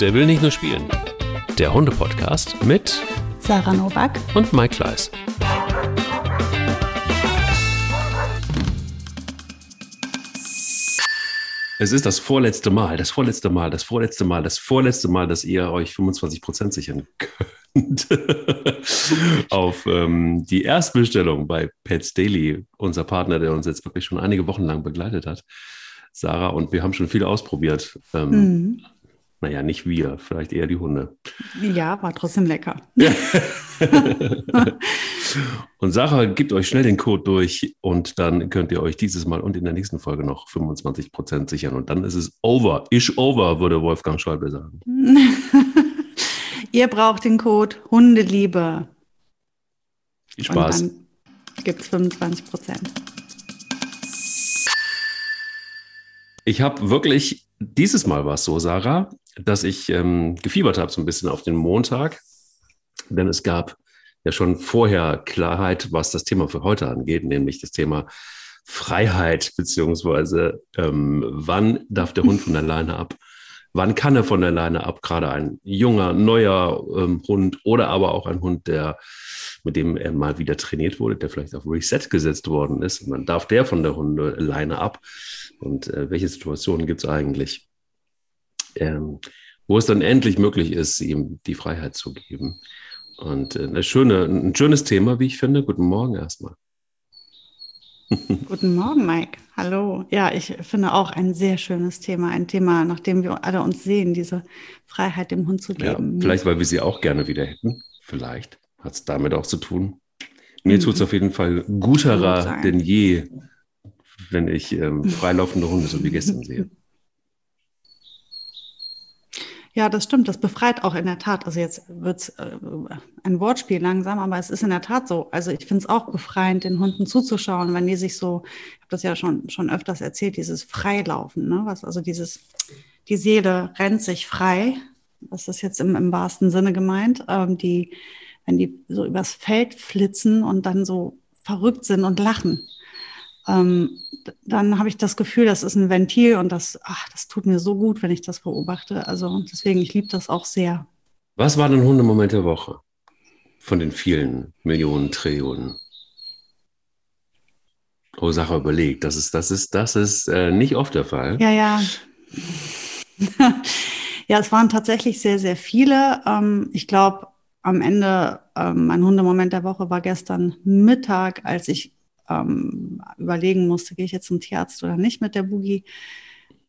Der will nicht nur spielen. Der Hunde-Podcast mit Sarah Novak und Mike Kleiss. Es ist das vorletzte Mal, das vorletzte Mal, das vorletzte Mal, das vorletzte Mal, dass ihr euch 25% sichern könnt auf ähm, die Erstbestellung bei Pets Daily, unser Partner, der uns jetzt wirklich schon einige Wochen lang begleitet hat. Sarah, und wir haben schon viel ausprobiert. Ähm, mhm. Naja, nicht wir, vielleicht eher die Hunde. Ja, war trotzdem lecker. und Sarah gibt euch schnell den Code durch und dann könnt ihr euch dieses Mal und in der nächsten Folge noch 25% sichern. Und dann ist es over. Ish over, würde Wolfgang Schäuble sagen. ihr braucht den Code Hundeliebe. Viel Spaß. Und dann gibt es 25%. Ich habe wirklich, dieses Mal war es so, Sarah, dass ich ähm, gefiebert habe so ein bisschen auf den Montag, denn es gab ja schon vorher Klarheit, was das Thema für heute angeht, nämlich das Thema Freiheit, beziehungsweise ähm, wann darf der Hund von der Leine ab? Wann kann er von der Leine ab? Gerade ein junger, neuer ähm, Hund oder aber auch ein Hund, der mit dem er mal wieder trainiert wurde, der vielleicht auf Reset gesetzt worden ist. Dann darf der von der Hundeleine ab. Und äh, welche Situationen gibt es eigentlich, ähm, wo es dann endlich möglich ist, ihm die Freiheit zu geben? Und äh, eine schöne, ein schönes Thema, wie ich finde. Guten Morgen erstmal. Guten Morgen, Mike. Hallo. Ja, ich finde auch ein sehr schönes Thema. Ein Thema, nach dem wir alle uns sehen, diese Freiheit dem Hund zu geben. Ja, vielleicht, weil wir sie auch gerne wieder hätten. Vielleicht hat es damit auch zu tun. Mir mhm. tut es auf jeden Fall guterer denn je, wenn ich ähm, freilaufende Hunde so wie gestern sehe. Ja, das stimmt. Das befreit auch in der Tat. Also jetzt wird es äh, ein Wortspiel langsam, aber es ist in der Tat so. Also ich finde es auch befreiend, den Hunden zuzuschauen, wenn die sich so, ich habe das ja schon, schon öfters erzählt, dieses Freilaufen, ne? Was, also dieses, die Seele rennt sich frei. Das ist jetzt im, im wahrsten Sinne gemeint. Ähm, die, wenn die so übers Feld flitzen und dann so verrückt sind und lachen ähm, dann habe ich das Gefühl, das ist ein Ventil und das, ach, das tut mir so gut, wenn ich das beobachte. Also deswegen, ich liebe das auch sehr. Was war dein Hundemoment der Woche von den vielen Millionen, Trillionen? Oh, Sache überlegt, das ist, das ist, das ist äh, nicht oft der Fall. Ja, ja. ja, es waren tatsächlich sehr, sehr viele. Ähm, ich glaube, am Ende, ähm, mein Hundemoment der Woche war gestern Mittag, als ich ähm, überlegen musste, gehe ich jetzt zum Tierarzt oder nicht mit der Boogie.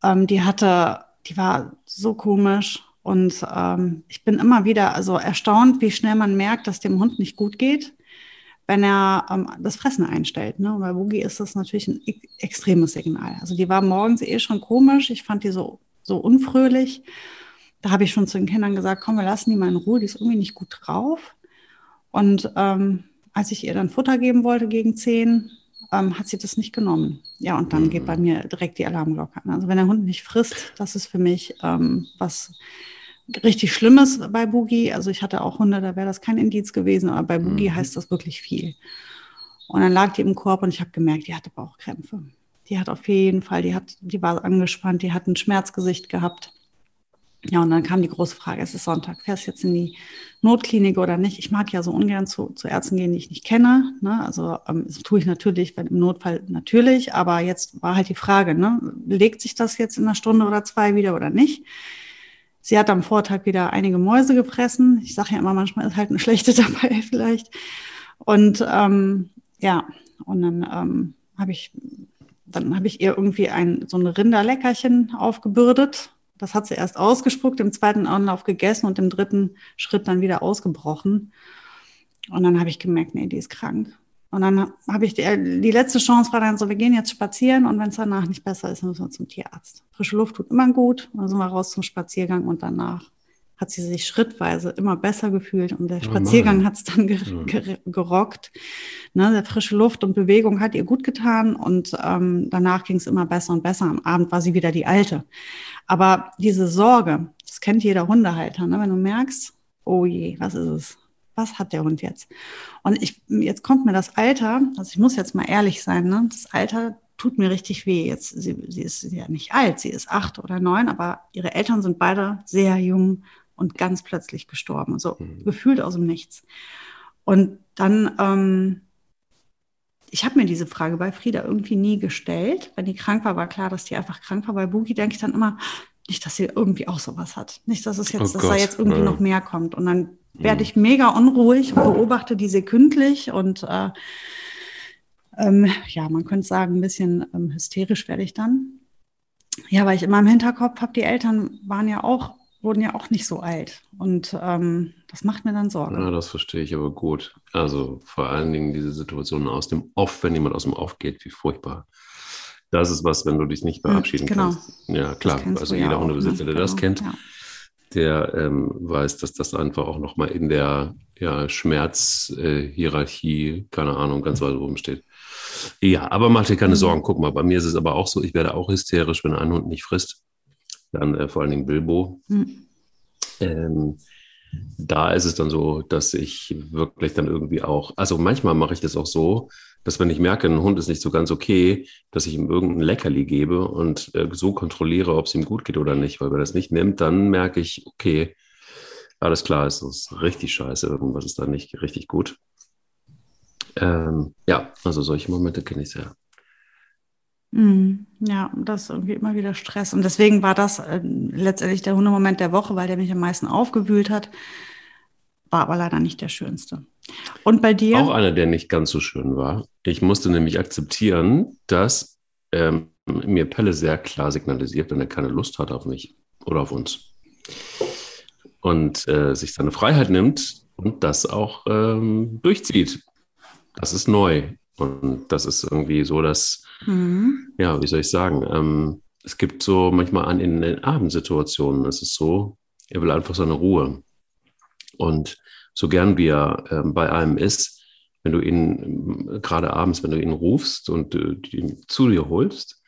Ähm, die hatte, die war so komisch und ähm, ich bin immer wieder also erstaunt, wie schnell man merkt, dass dem Hund nicht gut geht, wenn er ähm, das Fressen einstellt. Ne? Und bei Boogie ist das natürlich ein extremes Signal. Also die war morgens eh schon komisch. Ich fand die so, so unfröhlich. Da habe ich schon zu den Kindern gesagt, komm, wir lassen die mal in Ruhe, die ist irgendwie nicht gut drauf. Und ähm, als ich ihr dann Futter geben wollte gegen zehn, ähm, hat sie das nicht genommen. Ja, und dann mhm. geht bei mir direkt die Alarmglocke an. Also wenn der Hund nicht frisst, das ist für mich ähm, was richtig Schlimmes bei Boogie. Also ich hatte auch Hunde, da wäre das kein Indiz gewesen, aber bei Boogie mhm. heißt das wirklich viel. Und dann lag die im Korb und ich habe gemerkt, die hatte Bauchkrämpfe. Die hat auf jeden Fall, die hat, die war angespannt, die hat ein Schmerzgesicht gehabt. Ja, und dann kam die große Frage, es ist Sonntag, fährst du jetzt in die Notklinik oder nicht? Ich mag ja so ungern zu, zu Ärzten gehen, die ich nicht kenne. Ne? Also ähm, das tue ich natürlich, wenn im Notfall natürlich, aber jetzt war halt die Frage, ne? legt sich das jetzt in einer Stunde oder zwei wieder oder nicht? Sie hat am Vortag wieder einige Mäuse gefressen. Ich sage ja immer, manchmal ist halt eine schlechte dabei vielleicht. Und ähm, ja, und dann ähm, habe ich, dann habe ich ihr irgendwie ein so ein Rinderleckerchen aufgebürdet das hat sie erst ausgespuckt, im zweiten Anlauf gegessen und im dritten Schritt dann wieder ausgebrochen. Und dann habe ich gemerkt, nee, die ist krank. Und dann habe ich, die, die letzte Chance war dann so, wir gehen jetzt spazieren und wenn es danach nicht besser ist, müssen wir zum Tierarzt. Frische Luft tut immer gut. Dann sind wir raus zum Spaziergang und danach hat sie sich schrittweise immer besser gefühlt und der oh Spaziergang hat es dann ger ger gerockt. Ne, der frische Luft und Bewegung hat ihr gut getan und ähm, danach ging es immer besser und besser. Am Abend war sie wieder die Alte. Aber diese Sorge, das kennt jeder Hundehalter, ne? wenn du merkst, oh je, was ist es? Was hat der Hund jetzt? Und ich, jetzt kommt mir das Alter, also ich muss jetzt mal ehrlich sein, ne? das Alter tut mir richtig weh. Jetzt, sie, sie ist ja nicht alt, sie ist acht oder neun, aber ihre Eltern sind beide sehr jung und ganz plötzlich gestorben. So mhm. gefühlt aus dem Nichts. Und dann, ähm, ich habe mir diese Frage bei Frieda irgendwie nie gestellt. Wenn die krank war, war klar, dass die einfach krank war. Bei Buki denke ich dann immer, nicht, dass sie irgendwie auch sowas hat. Nicht, dass es jetzt, oh dass da jetzt irgendwie ja. noch mehr kommt. Und dann werde mhm. ich mega unruhig und beobachte die sekündlich und äh, ähm, ja, man könnte sagen, ein bisschen ähm, hysterisch werde ich dann. Ja, weil ich immer im Hinterkopf habe, die Eltern waren ja auch, wurden ja auch nicht so alt. Und ähm, das macht mir dann Sorge. Ja, das verstehe ich aber gut. Also vor allen Dingen diese Situationen aus dem Off, wenn jemand aus dem Off geht, wie furchtbar. Das ist was, wenn du dich nicht hm, verabschieden genau. kannst. Ja, klar. Also jeder ja Hundebesitzer, ne? der das kennt, ja. der ähm, weiß, dass das einfach auch nochmal in der ja, Schmerzhierarchie, äh, keine Ahnung, ganz weit oben steht. Ja, aber mach dir keine mhm. Sorgen. Guck mal, bei mir ist es aber auch so, ich werde auch hysterisch, wenn ein Hund nicht frisst. Dann äh, vor allen Dingen Bilbo. Mhm. Ähm, da ist es dann so, dass ich wirklich dann irgendwie auch, also manchmal mache ich das auch so, dass wenn ich merke, ein Hund ist nicht so ganz okay, dass ich ihm irgendein Leckerli gebe und äh, so kontrolliere, ob es ihm gut geht oder nicht. Weil wenn er das nicht nimmt, dann merke ich, okay, alles klar, es ist richtig scheiße, irgendwas ist da nicht richtig gut. Ähm, ja, also solche Momente kenne ich sehr. Mm, ja, das ist irgendwie immer wieder Stress. Und deswegen war das äh, letztendlich der Hundemoment der Woche, weil der mich am meisten aufgewühlt hat. War aber leider nicht der schönste. Und bei dir? Auch einer, der nicht ganz so schön war. Ich musste nämlich akzeptieren, dass ähm, mir Pelle sehr klar signalisiert, wenn er keine Lust hat auf mich oder auf uns. Und äh, sich seine Freiheit nimmt und das auch ähm, durchzieht das ist neu. Und das ist irgendwie so, dass, mhm. ja, wie soll ich sagen, ähm, es gibt so manchmal an in den Abendsituationen, es ist so, er will einfach seine Ruhe. Und so gern wie er äh, bei einem ist, wenn du ihn äh, gerade abends, wenn du ihn rufst und äh, ihn zu dir holst,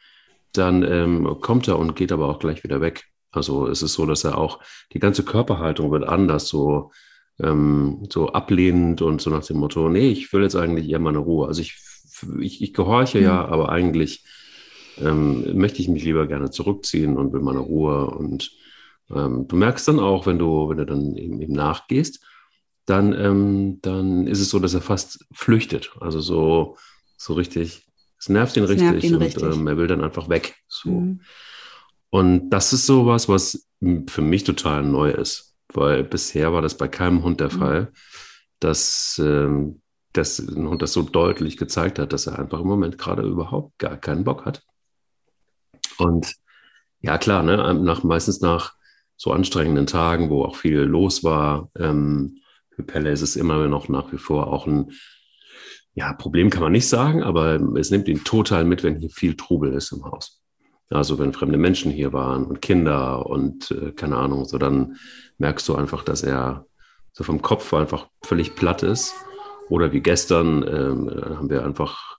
dann ähm, kommt er und geht aber auch gleich wieder weg. Also es ist so, dass er auch, die ganze Körperhaltung wird anders, so ähm, so ablehnend und so nach dem Motto, nee, ich will jetzt eigentlich eher meine Ruhe. Also ich, ich, ich gehorche mhm. ja, aber eigentlich ähm, möchte ich mich lieber gerne zurückziehen und will meine Ruhe. Und ähm, du merkst dann auch, wenn du, wenn du dann ihm, ihm nachgehst, dann, ähm, dann ist es so, dass er fast flüchtet. Also so, so richtig, es nervt ihn es richtig nervt ihn und richtig. Ähm, er will dann einfach weg. So. Mhm. Und das ist sowas, was für mich total neu ist weil bisher war das bei keinem Hund der mhm. Fall, dass, ähm, dass ein Hund das so deutlich gezeigt hat, dass er einfach im Moment gerade überhaupt gar keinen Bock hat. Und ja, klar, ne, nach, meistens nach so anstrengenden Tagen, wo auch viel los war, ähm, für Pelle ist es immer noch nach wie vor auch ein ja, Problem kann man nicht sagen, aber es nimmt ihn total mit, wenn hier viel Trubel ist im Haus. Also wenn fremde Menschen hier waren und Kinder und äh, keine Ahnung, so dann merkst du einfach, dass er so vom Kopf einfach völlig platt ist. Oder wie gestern ähm, haben wir einfach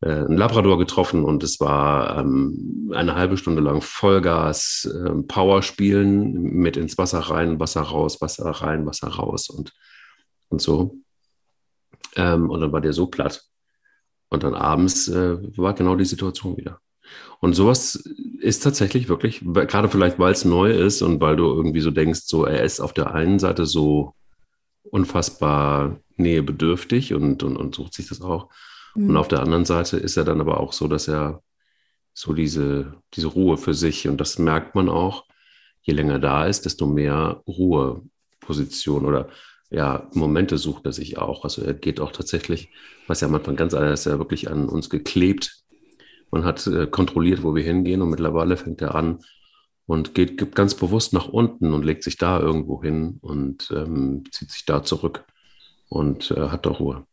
äh, einen Labrador getroffen und es war ähm, eine halbe Stunde lang Vollgas äh, Power spielen mit ins Wasser rein, Wasser raus, Wasser rein, Wasser raus und, und so. Ähm, und dann war der so platt. Und dann abends äh, war genau die Situation wieder. Und sowas ist tatsächlich wirklich, gerade vielleicht, weil es neu ist und weil du irgendwie so denkst, so er ist auf der einen Seite so unfassbar nähebedürftig und, und, und sucht sich das auch. Mhm. Und auf der anderen Seite ist er dann aber auch so, dass er so diese, diese Ruhe für sich, und das merkt man auch, je länger da ist, desto mehr Ruheposition oder ja, Momente sucht er sich auch. Also er geht auch tatsächlich, was ja am Anfang ganz anders ist, er wirklich an uns geklebt man hat äh, kontrolliert, wo wir hingehen und mittlerweile fängt er an und geht, ganz bewusst nach unten und legt sich da irgendwo hin und ähm, zieht sich da zurück und äh, hat da Ruhe.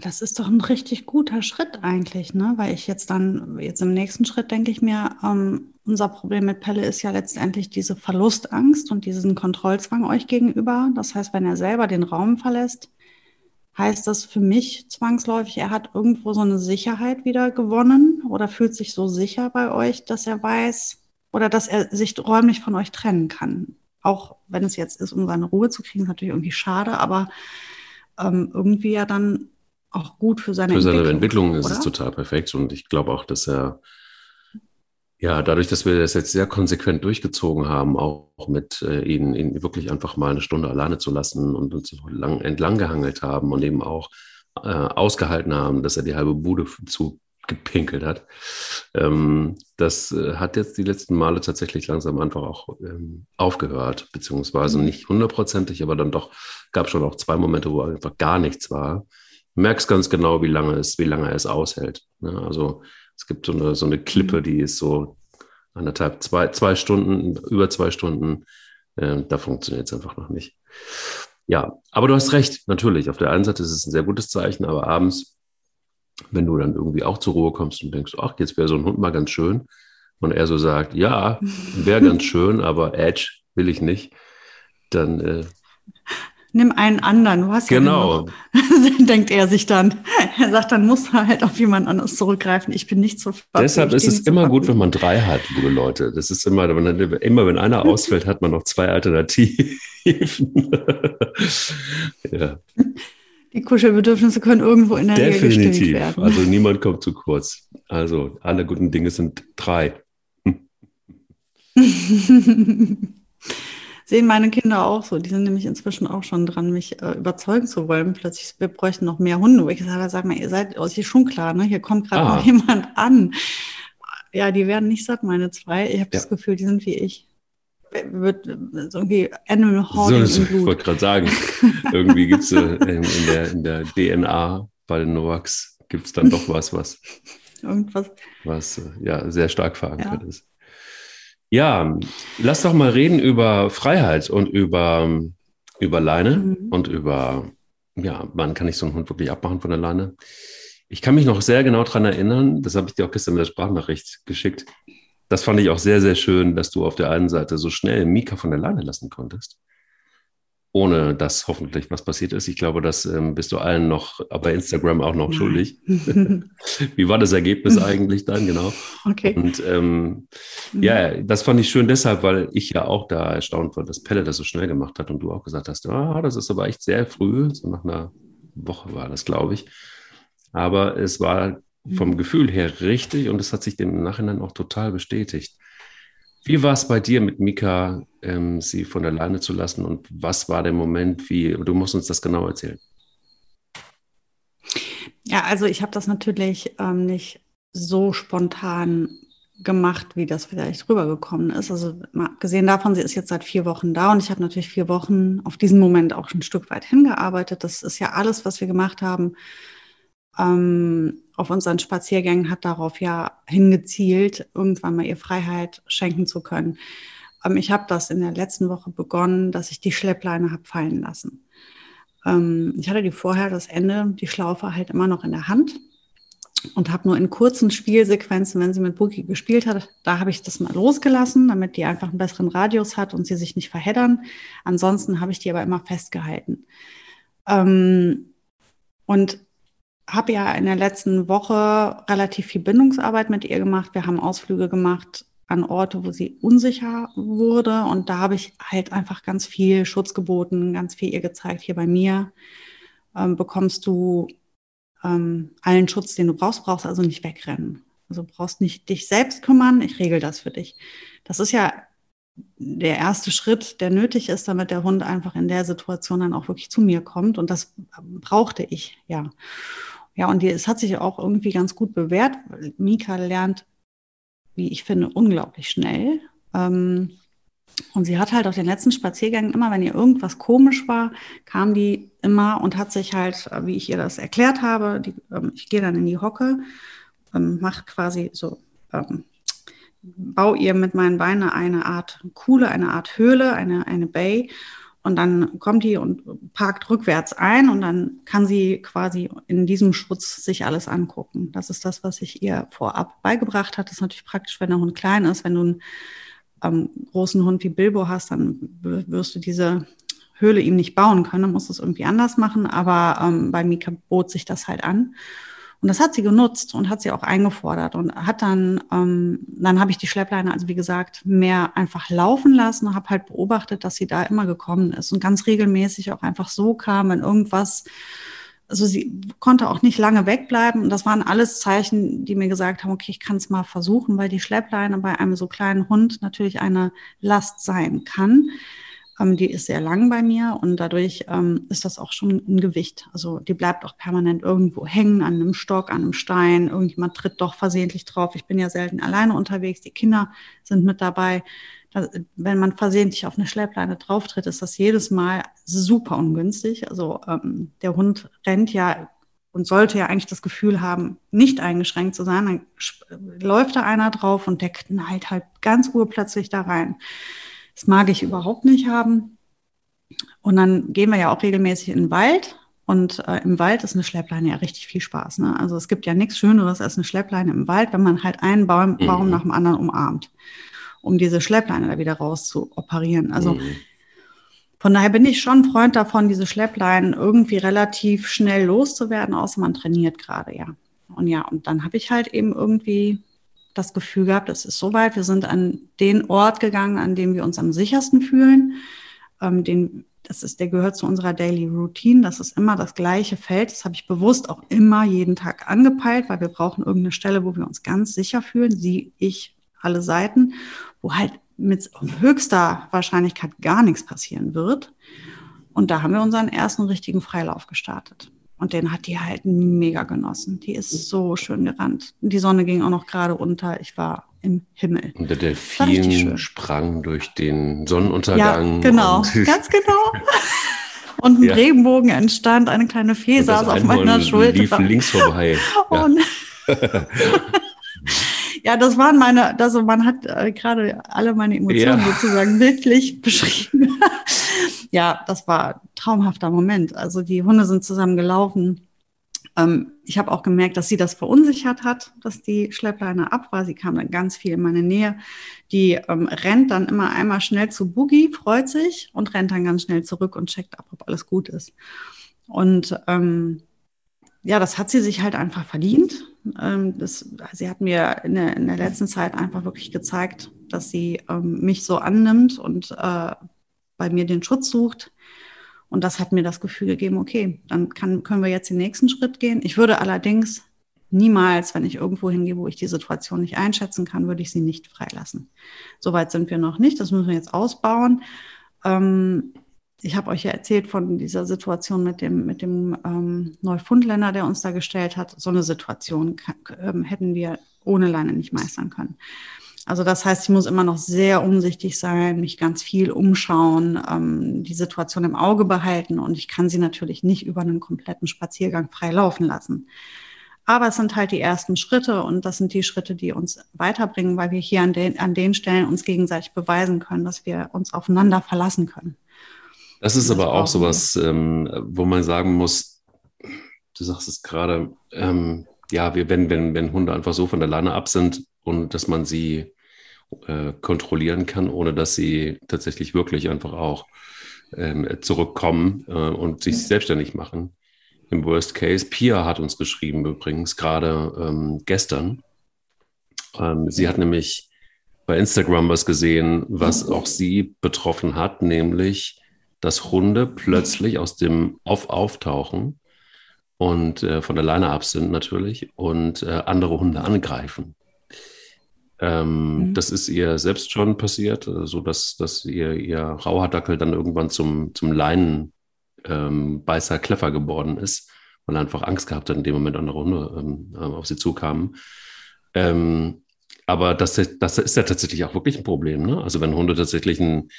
Das ist doch ein richtig guter Schritt eigentlich, ne? Weil ich jetzt dann, jetzt im nächsten Schritt denke ich mir, ähm, unser Problem mit Pelle ist ja letztendlich diese Verlustangst und diesen Kontrollzwang euch gegenüber. Das heißt, wenn er selber den Raum verlässt, heißt das für mich zwangsläufig, er hat irgendwo so eine Sicherheit wieder gewonnen oder fühlt sich so sicher bei euch, dass er weiß oder dass er sich räumlich von euch trennen kann. Auch wenn es jetzt ist, um seine Ruhe zu kriegen, ist natürlich irgendwie schade, aber ähm, irgendwie ja dann auch gut für seine Für seine Entwicklung, Entwicklung ist es oder? total perfekt und ich glaube auch, dass er, ja, dadurch, dass wir das jetzt sehr konsequent durchgezogen haben, auch mit äh, ihn, ihn wirklich einfach mal eine Stunde alleine zu lassen und uns so lang entlang gehangelt haben und eben auch äh, ausgehalten haben, dass er die halbe Bude zu gepinkelt hat. Ähm, das äh, hat jetzt die letzten Male tatsächlich langsam einfach auch ähm, aufgehört, beziehungsweise Mhm. nicht hundertprozentig, aber dann doch gab schon auch zwei Momente, wo einfach gar nichts war. Du merkst ganz genau, wie lange es, wie lange er es aushält. Ne? Also es gibt so eine, so eine Klippe, die ist so anderthalb, zwei, zwei Stunden, über zwei Stunden. Äh, da funktioniert es einfach noch nicht. Ja, aber du hast recht, natürlich. Auf der einen Seite ist es ein sehr gutes Zeichen, aber abends, wenn du dann irgendwie auch zur Ruhe kommst und denkst, ach, jetzt wäre so ein Hund mal ganz schön, und er so sagt, ja, wäre ganz schön, aber Edge will ich nicht, dann äh, Nimm einen anderen, du hast genau, ja genug, denkt er sich dann. Er sagt, dann muss er halt auf jemand anderes zurückgreifen. Ich bin nicht so Deshalb ist es immer gut, wenn man drei hat, liebe Leute. Das ist immer, wenn, immer wenn einer ausfällt, hat man noch zwei Alternativen. ja, Die Kuschelbedürfnisse können irgendwo in der Regel gestillt definitiv. werden. Also niemand kommt zu kurz. Also alle guten Dinge sind drei. Sehen meine Kinder auch so. Die sind nämlich inzwischen auch schon dran, mich äh, überzeugen zu wollen. Plötzlich, wir bräuchten noch mehr Hunde. Wo ich sage, sag mal, ihr seid euch ist schon klar, ne? Hier kommt gerade Ah. noch jemand an. Ja, die werden nicht satt, meine zwei. Ich habe Ja. das Gefühl, die sind wie ich. Wird so irgendwie Animal So, Hoarding im ich wollte gerade sagen, irgendwie gibt es äh, in, der, in der DNA bei den Noax gibt es dann doch was, was, Irgendwas. was äh, ja sehr stark verankert ist. Ja, lass doch mal reden über Freiheit und über, über Leine Mhm. und über, ja, wann kann ich so einen Hund wirklich abmachen von der Leine? Ich kann mich noch sehr genau daran erinnern, das habe ich dir auch gestern in der Sprachnachricht geschickt. Das fand ich auch sehr, sehr schön, dass du auf der einen Seite so schnell Mika von der Leine lassen konntest. Ohne dass hoffentlich was passiert ist. Ich glaube, das ähm, bist du allen noch bei Instagram auch noch Nein. schuldig. Wie war das Ergebnis eigentlich dann, genau? okay. Und ähm, Mhm. ja, das fand ich schön deshalb, weil ich ja auch da erstaunt war, dass Pelle das so schnell gemacht hat und du auch gesagt hast, ah, das ist aber echt sehr früh, so nach einer Woche war das, glaube ich. Aber es war vom Gefühl her richtig und es hat sich dem im Nachhinein auch total bestätigt. Wie war es bei dir mit Mika, ähm, sie von der Leine zu lassen und was war der Moment, wie, du musst uns das genau erzählen. Ja, also ich habe das natürlich ähm, nicht so spontan gemacht, wie das vielleicht rübergekommen ist. Also mal abgesehen davon, sie ist jetzt seit vier Wochen da und ich habe natürlich vier Wochen auf diesen Moment auch ein Stück weit hingearbeitet. Das ist ja alles, was wir gemacht haben. Ähm, auf unseren Spaziergängen hat darauf ja hingezielt, irgendwann mal ihr Freiheit schenken zu können. Ähm, ich habe das in der letzten Woche begonnen, dass ich die Schleppleine habe fallen lassen. Ähm, ich hatte die vorher das Ende, die Schlaufe halt immer noch in der Hand und habe nur in kurzen Spielsequenzen, wenn sie mit Bookie gespielt hat, da habe ich das mal losgelassen, damit die einfach einen besseren Radius hat und sie sich nicht verheddern. Ansonsten habe ich die aber immer festgehalten. Ähm, und habe ja in der letzten Woche relativ viel Bindungsarbeit mit ihr gemacht. Wir haben Ausflüge gemacht an Orte, wo sie unsicher wurde. Und da habe ich halt einfach ganz viel Schutz geboten, ganz viel ihr gezeigt. Hier bei mir ähm, bekommst du ähm, allen Schutz, den du brauchst, brauchst also nicht wegrennen. Also brauchst nicht dich selbst kümmern, ich regel das für dich. Das ist ja der erste Schritt, der nötig ist, damit der Hund einfach in der Situation dann auch wirklich zu mir kommt. Und das brauchte ich, ja. Ja, und es hat sich auch irgendwie ganz gut bewährt. Mika lernt, wie ich finde, unglaublich schnell. Ähm, und sie hat halt auf den letzten Spaziergängen immer, wenn ihr irgendwas komisch war, kam die immer und hat sich halt, wie ich ihr das erklärt habe, die, ähm, ich gehe dann in die Hocke, ähm, mache quasi so, ähm, baue ihr mit meinen Beinen eine Art Kuhle, eine Art Höhle, eine, eine Bay. Und dann kommt die und parkt rückwärts ein und dann kann sie quasi in diesem Schutz sich alles angucken. Das ist das, was ich ihr vorab beigebracht habe. Das ist natürlich praktisch, wenn der Hund klein ist. Wenn du einen ähm, großen Hund wie Bilbo hast, dann wirst du diese Höhle ihm nicht bauen können, du es irgendwie anders machen. Aber ähm, bei Mika bot sich das halt an. Und das hat sie genutzt und hat sie auch eingefordert und hat dann, ähm, dann habe ich die Schleppleine, also wie gesagt, mehr einfach laufen lassen und habe halt beobachtet, dass sie da immer gekommen ist und ganz regelmäßig auch einfach so kam, wenn irgendwas also sie konnte auch nicht lange wegbleiben. Und das waren alles Zeichen, die mir gesagt haben, okay, ich kann es mal versuchen, weil die Schleppleine bei einem so kleinen Hund natürlich eine Last sein kann. Ähm, die ist sehr lang bei mir und dadurch ähm, ist das auch schon ein Gewicht. Also die bleibt auch permanent irgendwo hängen, an einem Stock, an einem Stein. Irgendjemand tritt doch versehentlich drauf. Ich bin ja selten alleine unterwegs. Die Kinder sind mit dabei. Da, wenn man versehentlich auf eine Schleppleine drauftritt, ist das jedes Mal super ungünstig. Also ähm, der Hund rennt ja und sollte ja eigentlich das Gefühl haben, nicht eingeschränkt zu sein. Dann läuft da einer drauf und der knallt halt ganz urplötzlich da rein. Das mag ich überhaupt nicht haben. Und dann gehen wir ja auch regelmäßig in den Wald. Und äh, im Wald ist eine Schleppleine ja richtig viel Spaß. Ne? Also es gibt ja nichts Schöneres als eine Schleppleine im Wald, wenn man halt einen Baum, mhm. Baum nach dem anderen umarmt, um diese Schleppleine da wieder raus zu operieren. Also mhm. von daher bin ich schon Freund davon, diese Schleppleinen irgendwie relativ schnell loszuwerden, außer man trainiert gerade, ja. Und ja, und dann habe ich halt eben irgendwie das Gefühl gehabt, es ist soweit, wir sind an den Ort gegangen, an dem wir uns am sichersten fühlen. Ähm, den, das ist, der gehört zu unserer Daily Routine. Das ist immer das gleiche Feld. Das habe ich bewusst auch immer jeden Tag angepeilt, weil wir brauchen irgendeine Stelle, wo wir uns ganz sicher fühlen. Sie, ich, alle Seiten, wo halt mit höchster Wahrscheinlichkeit gar nichts passieren wird. Und da haben wir unseren ersten richtigen Freilauf gestartet. Und den hat die halt mega genossen. Die ist so schön gerannt. Die Sonne ging auch noch gerade unter. Ich war im Himmel. Und der Delfin sprang durch den Sonnenuntergang. Ja, genau, ganz genau. Und ein ja. Regenbogen entstand, eine kleine Fee saß auf meiner Schulter. lief links vorbei. Ja. ja, das waren meine, also man hat äh, gerade alle meine Emotionen ja. sozusagen wirklich beschrieben ja, das war ein traumhafter Moment. Also die Hunde sind zusammen gelaufen. Ähm, ich habe auch gemerkt, dass sie das verunsichert hat, dass die Schleppleine ab war. Sie kam dann ganz viel in meine Nähe. Die ähm, rennt dann immer einmal schnell zu Boogie, freut sich und rennt dann ganz schnell zurück und checkt ab, ob alles gut ist. Und ähm, ja, das hat sie sich halt einfach verdient. Ähm, das, sie hat mir in der, in der, letzten Zeit einfach wirklich gezeigt, dass sie ähm, mich so annimmt und äh, bei mir den Schutz sucht. Und das hat mir das Gefühl gegeben, okay, dann kann, können wir jetzt den nächsten Schritt gehen. Ich würde allerdings niemals, wenn ich irgendwo hingehe, wo ich die Situation nicht einschätzen kann, würde ich sie nicht freilassen. Soweit sind wir noch nicht. Das müssen wir jetzt ausbauen. Ähm, ich habe euch ja erzählt von dieser Situation mit dem, mit dem ähm, Neufundländer, der uns da gestellt hat. So eine Situation kann, ähm, hätten wir ohne Leine nicht meistern können. Also das heißt, ich muss immer noch sehr umsichtig sein, mich ganz viel umschauen, ähm, die Situation im Auge behalten und ich kann sie natürlich nicht über einen kompletten Spaziergang frei laufen lassen. Aber es sind halt die ersten Schritte und das sind die Schritte, die uns weiterbringen, weil wir hier an den, an den Stellen uns gegenseitig beweisen können, dass wir uns aufeinander verlassen können. Das ist aber auch sowas, ähm, wo man sagen muss, du sagst es gerade, ähm, ja, wir, wenn, wenn, wenn Hunde einfach so von der Leine ab sind und dass man sie äh, kontrollieren kann, ohne dass sie tatsächlich wirklich einfach auch ähm, zurückkommen äh, und sich selbstständig machen. Im Worst Case, Pia hat uns geschrieben übrigens, gerade ähm, gestern. Ähm, sie hat nämlich bei Instagram was gesehen, was auch sie betroffen hat, nämlich, dass Hunde plötzlich aus dem Auf Auftauchen und äh, von der Leine ab sind natürlich und äh, andere Hunde angreifen. Ähm, mhm. Das ist ihr selbst schon passiert, äh, so dass, dass ihr, ihr Rauhardackel dann irgendwann zum, zum Leinenbeißer ähm, Kleffer geworden ist, weil er einfach Angst gehabt hat, in dem Moment andere Hunde ähm, äh, auf sie zukamen. Ähm, aber das, das ist ja tatsächlich auch wirklich ein Problem. Ne? Also wenn Hunde tatsächlich ein,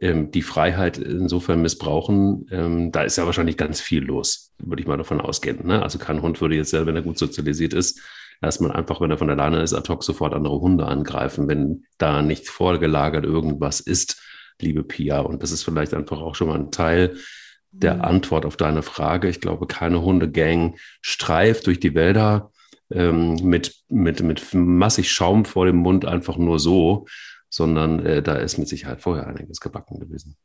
ähm, die Freiheit insofern missbrauchen, ähm, da ist ja wahrscheinlich ganz viel los, würde ich mal davon ausgehen. Ne? Also kein Hund würde jetzt, wenn er gut sozialisiert ist, erstmal einfach, wenn er von der Leine ist, ad hoc sofort andere Hunde angreifen, wenn da nicht vorgelagert irgendwas ist, liebe Pia. Und das ist vielleicht einfach auch schon mal ein Teil der mhm. Antwort auf deine Frage. Ich glaube, keine Hundegang streift durch die Wälder ähm, mit, mit, mit massig Schaum vor dem Mund einfach nur so, sondern äh, da ist mit Sicherheit vorher einiges gebacken gewesen.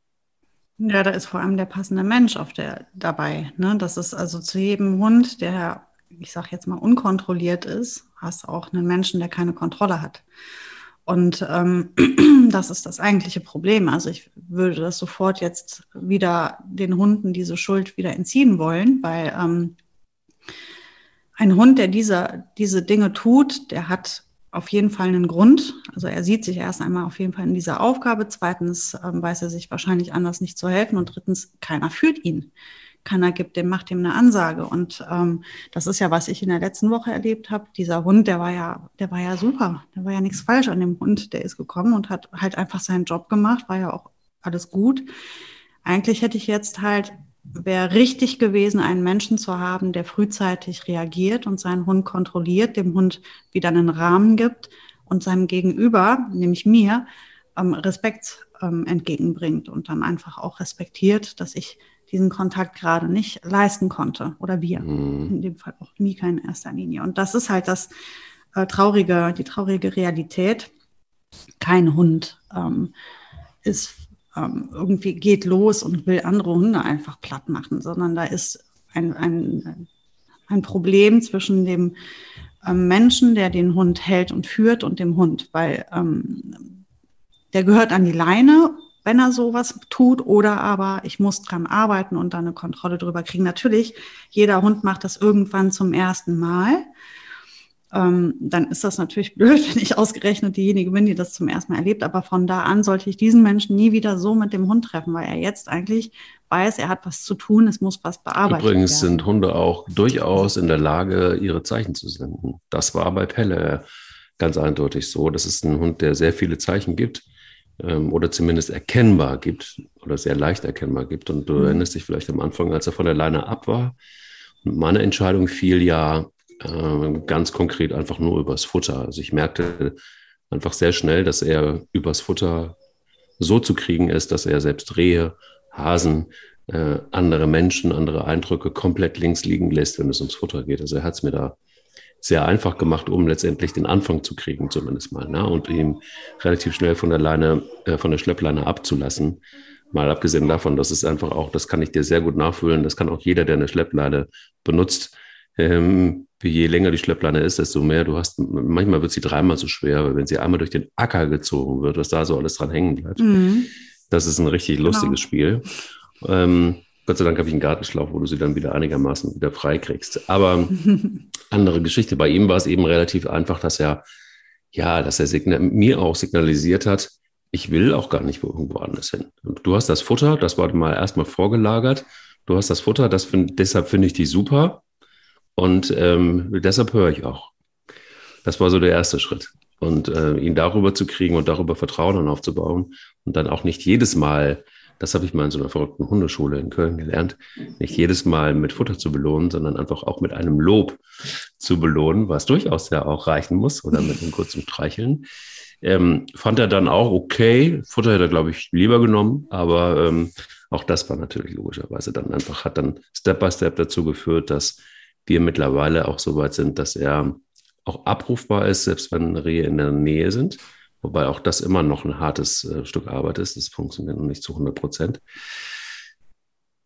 Ja, da ist vor allem der passende Mensch auf der, dabei. Ne? Das ist also zu jedem Hund, der ich sage jetzt mal, unkontrolliert ist, hast auch einen Menschen, der keine Kontrolle hat. Und ähm, das ist das eigentliche Problem. Also ich würde das sofort jetzt wieder den Hunden diese Schuld wieder entziehen wollen, weil ähm, ein Hund, der diese, diese Dinge tut, der hat auf jeden Fall einen Grund. Also er sieht sich erst einmal auf jeden Fall in dieser Aufgabe. Zweitens ähm, weiß er sich wahrscheinlich anders nicht zu helfen. Und drittens, keiner führt ihn. Keiner gibt dem, macht ihm eine Ansage. Und ähm, das ist ja, was ich in der letzten Woche erlebt habe. Dieser Hund, der war ja, der war ja super. Da war ja nichts falsch an dem Hund. Der ist gekommen und hat halt einfach seinen Job gemacht. War ja auch alles gut. Eigentlich hätte ich jetzt halt wäre richtig gewesen, einen Menschen zu haben, der frühzeitig reagiert und seinen Hund kontrolliert, dem Hund wieder einen Rahmen gibt und seinem Gegenüber, nämlich mir, ähm, Respekt ähm, entgegenbringt und dann einfach auch respektiert, dass ich diesen Kontakt gerade nicht leisten konnte oder wir, mhm. in dem Fall auch Mika in erster Linie. Und das ist halt das äh, traurige, die traurige Realität. Kein Hund ähm, ist ähm, irgendwie geht los und will andere Hunde einfach platt machen, sondern da ist ein, ein, ein Problem zwischen dem ähm, Menschen, der den Hund hält und führt, und dem Hund, weil ähm, der gehört an die Leine, wenn er sowas tut, oder aber ich muss dran arbeiten und dann eine Kontrolle drüber kriegen. Natürlich, jeder Hund macht das irgendwann zum ersten Mal ähm, dann ist das natürlich blöd, wenn ich ausgerechnet diejenige bin, die das zum ersten Mal erlebt. Aber von da an sollte ich diesen Menschen nie wieder so mit dem Hund treffen, weil er jetzt eigentlich weiß, er hat was zu tun, es muss was bearbeitet Übrigens werden. sind Hunde auch durchaus in der Lage, ihre Zeichen zu senden. Das war bei Pelle ganz eindeutig so. Das ist ein Hund, der sehr viele Zeichen gibt ähm, oder zumindest erkennbar gibt oder sehr leicht erkennbar gibt. Und du mhm. erinnerst dich vielleicht am Anfang, als er von der Leine ab war. Und meine Entscheidung fiel ja, ähm, ganz konkret einfach nur übers Futter. Also ich merkte einfach sehr schnell, dass er übers Futter so zu kriegen ist, dass er selbst Rehe, Hasen, äh, andere Menschen, andere Eindrücke komplett links liegen lässt, wenn es ums Futter geht. Also er hat es mir da sehr einfach gemacht, um letztendlich den Anfang zu kriegen, zumindest mal, ne? und ihm relativ schnell von der Leine, äh, von der Schleppleine abzulassen. Mal abgesehen davon, dass es einfach auch, das kann ich dir sehr gut nachfühlen, das kann auch jeder, der eine Schleppleine benutzt, ähm, je länger die Schleppleine ist, desto mehr du hast, manchmal wird sie dreimal so schwer, weil wenn sie einmal durch den Acker gezogen wird, was da so alles dran hängen bleibt. Mhm. Das ist ein richtig genau. lustiges Spiel. Ähm, Gott sei Dank habe ich einen Gartenschlauch, wo du sie dann wieder einigermaßen wieder frei kriegst. Aber andere Geschichte. Bei ihm war es eben relativ einfach, dass er, ja, dass er mir auch signalisiert hat, ich will auch gar nicht irgendwo anders hin. Du hast das Futter, das war mal erstmal vorgelagert. Du hast das Futter, das find, deshalb finde ich die super. Und ähm, deshalb höre ich auch. Das war so der erste Schritt. Und äh, ihn darüber zu kriegen und darüber Vertrauen aufzubauen und dann auch nicht jedes Mal, das habe ich mal in so einer verrückten Hundeschule in Köln gelernt, nicht jedes Mal mit Futter zu belohnen, sondern einfach auch mit einem Lob zu belohnen, was durchaus ja auch reichen muss oder mit einem kurzen Streicheln. Ähm, fand er dann auch okay. Futter hätte er, glaube ich, lieber genommen, aber ähm, auch das war natürlich logischerweise dann einfach, hat dann Step by Step dazu geführt, dass wir mittlerweile auch so weit sind, dass er auch abrufbar ist, selbst wenn Rehe in der Nähe sind. Wobei auch das immer noch ein hartes äh, Stück Arbeit ist. Das funktioniert noch nicht zu 100 Prozent.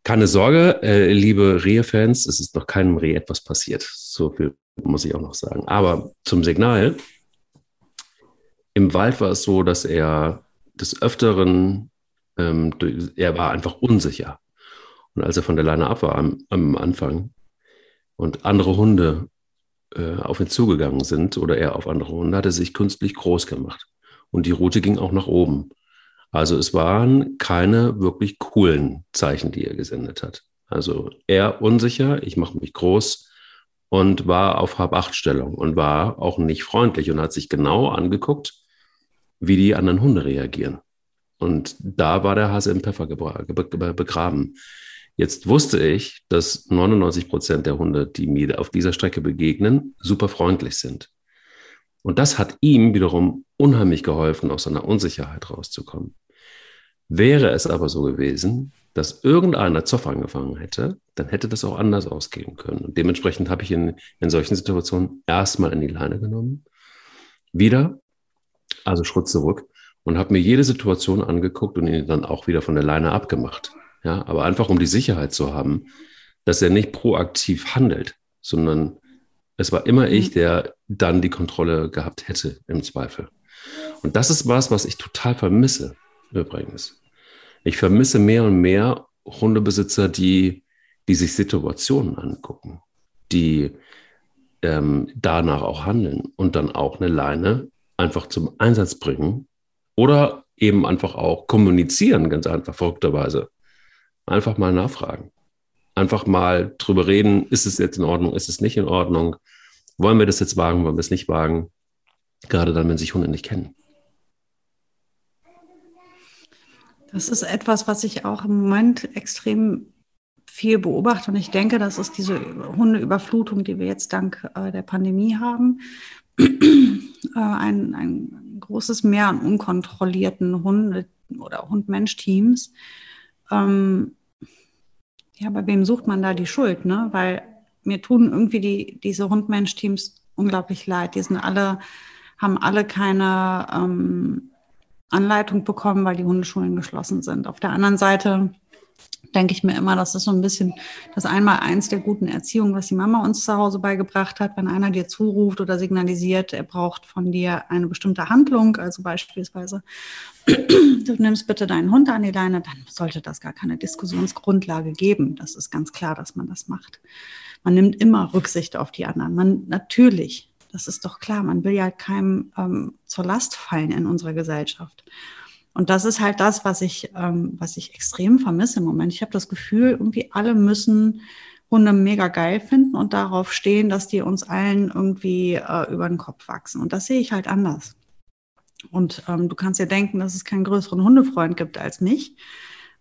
Keine Sorge, äh, liebe Rehe-Fans, es ist noch keinem Reh etwas passiert. So viel muss ich auch noch sagen. Aber zum Signal. Im Wald war es so, dass er des Öfteren, ähm, er war einfach unsicher. Und als er von der Leine ab war am, am Anfang, und andere Hunde äh, auf ihn zugegangen sind oder er auf andere Hunde, hat er sich künstlich groß gemacht. Und die Route ging auch nach oben. Also es waren keine wirklich coolen Zeichen, die er gesendet hat. Also er unsicher, ich mache mich groß und war auf Hab-Acht-Stellung und war auch nicht freundlich und hat sich genau angeguckt, wie die anderen Hunde reagieren. Und da war der Hase im Pfeffer begraben. Jetzt wusste ich, dass 99 Prozent der Hunde, die mir auf dieser Strecke begegnen, super freundlich sind. Und das hat ihm wiederum unheimlich geholfen, aus seiner Unsicherheit rauszukommen. Wäre es aber so gewesen, dass irgendeiner Zoff angefangen hätte, dann hätte das auch anders ausgehen können. Und dementsprechend habe ich ihn in solchen Situationen erstmal in die Leine genommen, wieder, also Schritt zurück, und habe mir jede Situation angeguckt und ihn dann auch wieder von der Leine abgemacht. Ja, aber einfach um die Sicherheit zu haben, dass er nicht proaktiv handelt, sondern es war immer ich, mhm. der dann die Kontrolle gehabt hätte im Zweifel. Und das ist was, was ich total vermisse, übrigens. Ich vermisse mehr und mehr Hundebesitzer, die, die sich Situationen angucken, die ähm, danach auch handeln und dann auch eine Leine einfach zum Einsatz bringen oder eben einfach auch kommunizieren, ganz einfach, verrückterweise. Einfach mal nachfragen. Einfach mal drüber reden, ist es jetzt in Ordnung, ist es nicht in Ordnung? Wollen wir das jetzt wagen, wollen wir es nicht wagen? Gerade dann, wenn sich Hunde nicht kennen. Das ist etwas, was ich auch im Moment extrem viel beobachte. Und ich denke, das ist diese Hundeüberflutung, die wir jetzt dank äh, der Pandemie haben. äh, ein, ein großes Meer an unkontrollierten Hunde- oder Hund-Mensch-Teams. Ähm, ja, bei wem sucht man da die Schuld? Ne? Weil mir tun irgendwie die, diese Hund-Mensch-Teams unglaublich leid. Die sind alle, haben alle keine ähm, Anleitung bekommen, weil die Hundeschulen geschlossen sind. Auf der anderen Seite denke ich mir immer, das ist so ein bisschen das Einmaleins der guten Erziehung, was die Mama uns zu Hause beigebracht hat. Wenn einer dir zuruft oder signalisiert, er braucht von dir eine bestimmte Handlung, also beispielsweise, du nimmst bitte deinen Hund an die Leine, dann sollte das gar keine Diskussionsgrundlage geben. Das ist ganz klar, dass man das macht. Man nimmt immer Rücksicht auf die anderen. Man natürlich, das ist doch klar, man will ja keinem ähm, zur Last fallen in unserer Gesellschaft. Und das ist halt das, was ich, ähm, was ich extrem vermisse im Moment. Ich habe das Gefühl, irgendwie alle müssen Hunde mega geil finden und darauf stehen, dass die uns allen irgendwie äh, über den Kopf wachsen. Und das sehe ich halt anders. Und ähm, du kannst dir denken, dass es keinen größeren Hundefreund gibt als mich.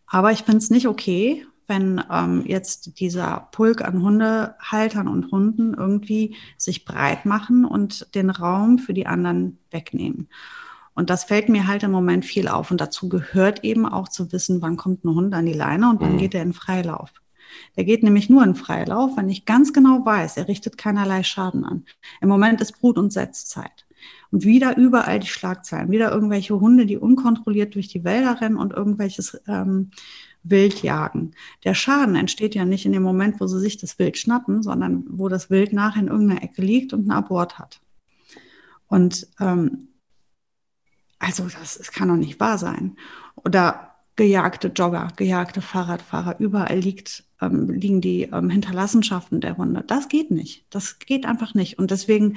Aber ich finde es nicht okay, wenn ähm, jetzt dieser Pulk an Hundehaltern und Hunden irgendwie sich breit machen und den Raum für die anderen wegnehmen. Und das fällt mir halt im Moment viel auf. Und dazu gehört eben auch zu wissen, wann kommt ein Hund an die Leine und wann mhm. geht er in Freilauf. Der geht nämlich nur in Freilauf, wenn ich ganz genau weiß, er richtet keinerlei Schaden an. Im Moment ist Brut- und Setzzeit. Und wieder überall die Schlagzeilen, wieder irgendwelche Hunde, die unkontrolliert durch die Wälder rennen und irgendwelches ähm, Wild jagen. Der Schaden entsteht ja nicht in dem Moment, wo sie sich das Wild schnappen, sondern wo das Wild nachher in irgendeiner Ecke liegt und einen Abort hat. Und ähm, also das, das kann doch nicht wahr sein. Oder gejagte Jogger, gejagte Fahrradfahrer, überall liegt, ähm, liegen die ähm, Hinterlassenschaften der Hunde. Das geht nicht. Das geht einfach nicht. Und deswegen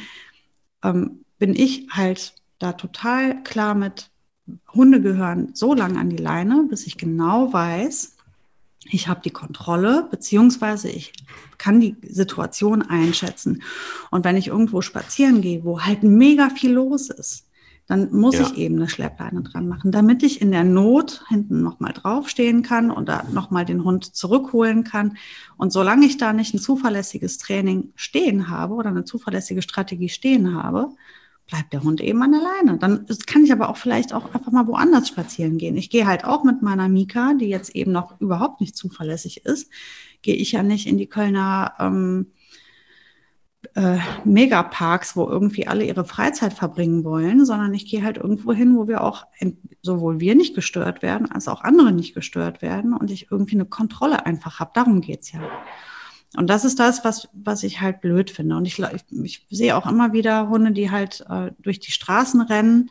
ähm, bin ich halt da total klar mit, Hunde gehören so lange an die Leine, bis ich genau weiß, ich habe die Kontrolle, beziehungsweise ich kann die Situation einschätzen. Und wenn ich irgendwo spazieren gehe, wo halt mega viel los ist, dann muss ja. ich eben eine Schleppleine dran machen, damit ich in der Not hinten nochmal draufstehen kann oder nochmal den Hund zurückholen kann. Und solange ich da nicht ein zuverlässiges Training stehen habe oder eine zuverlässige Strategie stehen habe, bleibt der Hund eben an der Leine. Dann kann ich aber auch vielleicht auch einfach mal woanders spazieren gehen. Ich gehe halt auch mit meiner Mika, die jetzt eben noch überhaupt nicht zuverlässig ist, gehe ich ja nicht in die Kölner ähm, äh, Megaparks, wo irgendwie alle ihre Freizeit verbringen wollen, sondern ich gehe halt irgendwo hin, wo wir auch sowohl wir nicht gestört werden, als auch andere nicht gestört werden und ich irgendwie eine Kontrolle einfach habe. Darum geht's ja. Und das ist das, was, was ich halt blöd finde. Und ich, ich, ich sehe auch immer wieder Hunde, die halt äh, durch die Straßen rennen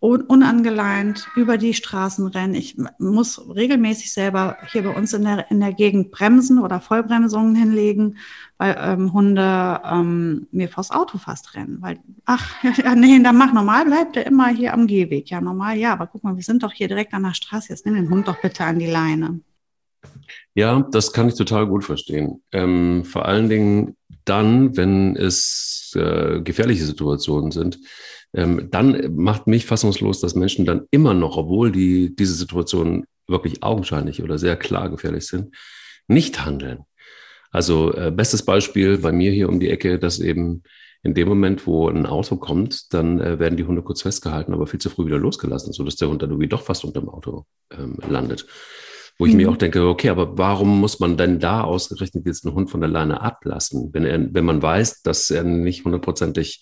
unangeleint über die Straßen rennen. Ich muss regelmäßig selber hier bei uns in der, in der Gegend bremsen oder Vollbremsungen hinlegen, weil ähm, Hunde ähm, mir vors Auto fast rennen. Weil, ach, ja, nee, dann mach normal, bleibt er immer hier am Gehweg. Ja, normal, ja, aber guck mal, wir sind doch hier direkt an der Straße. Jetzt nimm den Hund doch bitte an die Leine. Ja, das kann ich total gut verstehen. Ähm, vor allen Dingen dann, wenn es äh, gefährliche Situationen sind, ähm, dann macht mich fassungslos, dass Menschen dann immer noch, obwohl die, diese Situationen wirklich augenscheinlich oder sehr klar gefährlich sind, nicht handeln. Also äh, bestes Beispiel bei mir hier um die Ecke, dass eben in dem Moment, wo ein Auto kommt, dann äh, werden die Hunde kurz festgehalten, aber viel zu früh wieder losgelassen, sodass der Hund dann irgendwie doch fast unter dem Auto ähm, landet. Wo ich mhm. mir auch denke, okay, aber warum muss man denn da ausgerechnet jetzt einen Hund von der Leine ablassen, wenn, er, wenn man weiß, dass er nicht hundertprozentig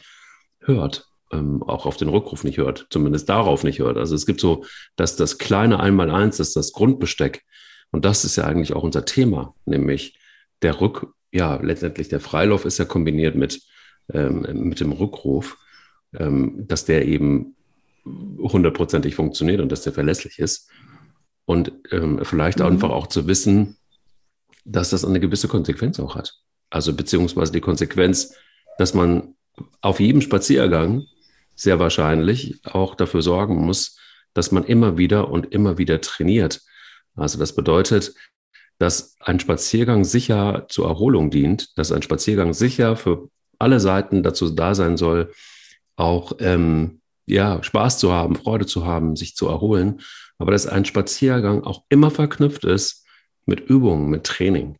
hört? Ähm, auch auf den Rückruf nicht hört, zumindest darauf nicht hört. Also es gibt so, dass das kleine Einmaleins ist das Grundbesteck. Und das ist ja eigentlich auch unser Thema, nämlich der Rück, ja, letztendlich der Freilauf ist ja kombiniert mit, ähm, mit dem Rückruf, ähm, dass der eben hundertprozentig funktioniert und dass der verlässlich ist. Und ähm, vielleicht mhm. einfach auch zu wissen, dass das eine gewisse Konsequenz auch hat. Also beziehungsweise die Konsequenz, dass man auf jedem Spaziergang sehr wahrscheinlich auch dafür sorgen muss, dass man immer wieder und immer wieder trainiert. Also das bedeutet, dass ein Spaziergang sicher zur Erholung dient, dass ein Spaziergang sicher für alle Seiten dazu da sein soll, auch ähm, ja, Spaß zu haben, Freude zu haben, sich zu erholen, aber dass ein Spaziergang auch immer verknüpft ist mit Übungen, mit Training.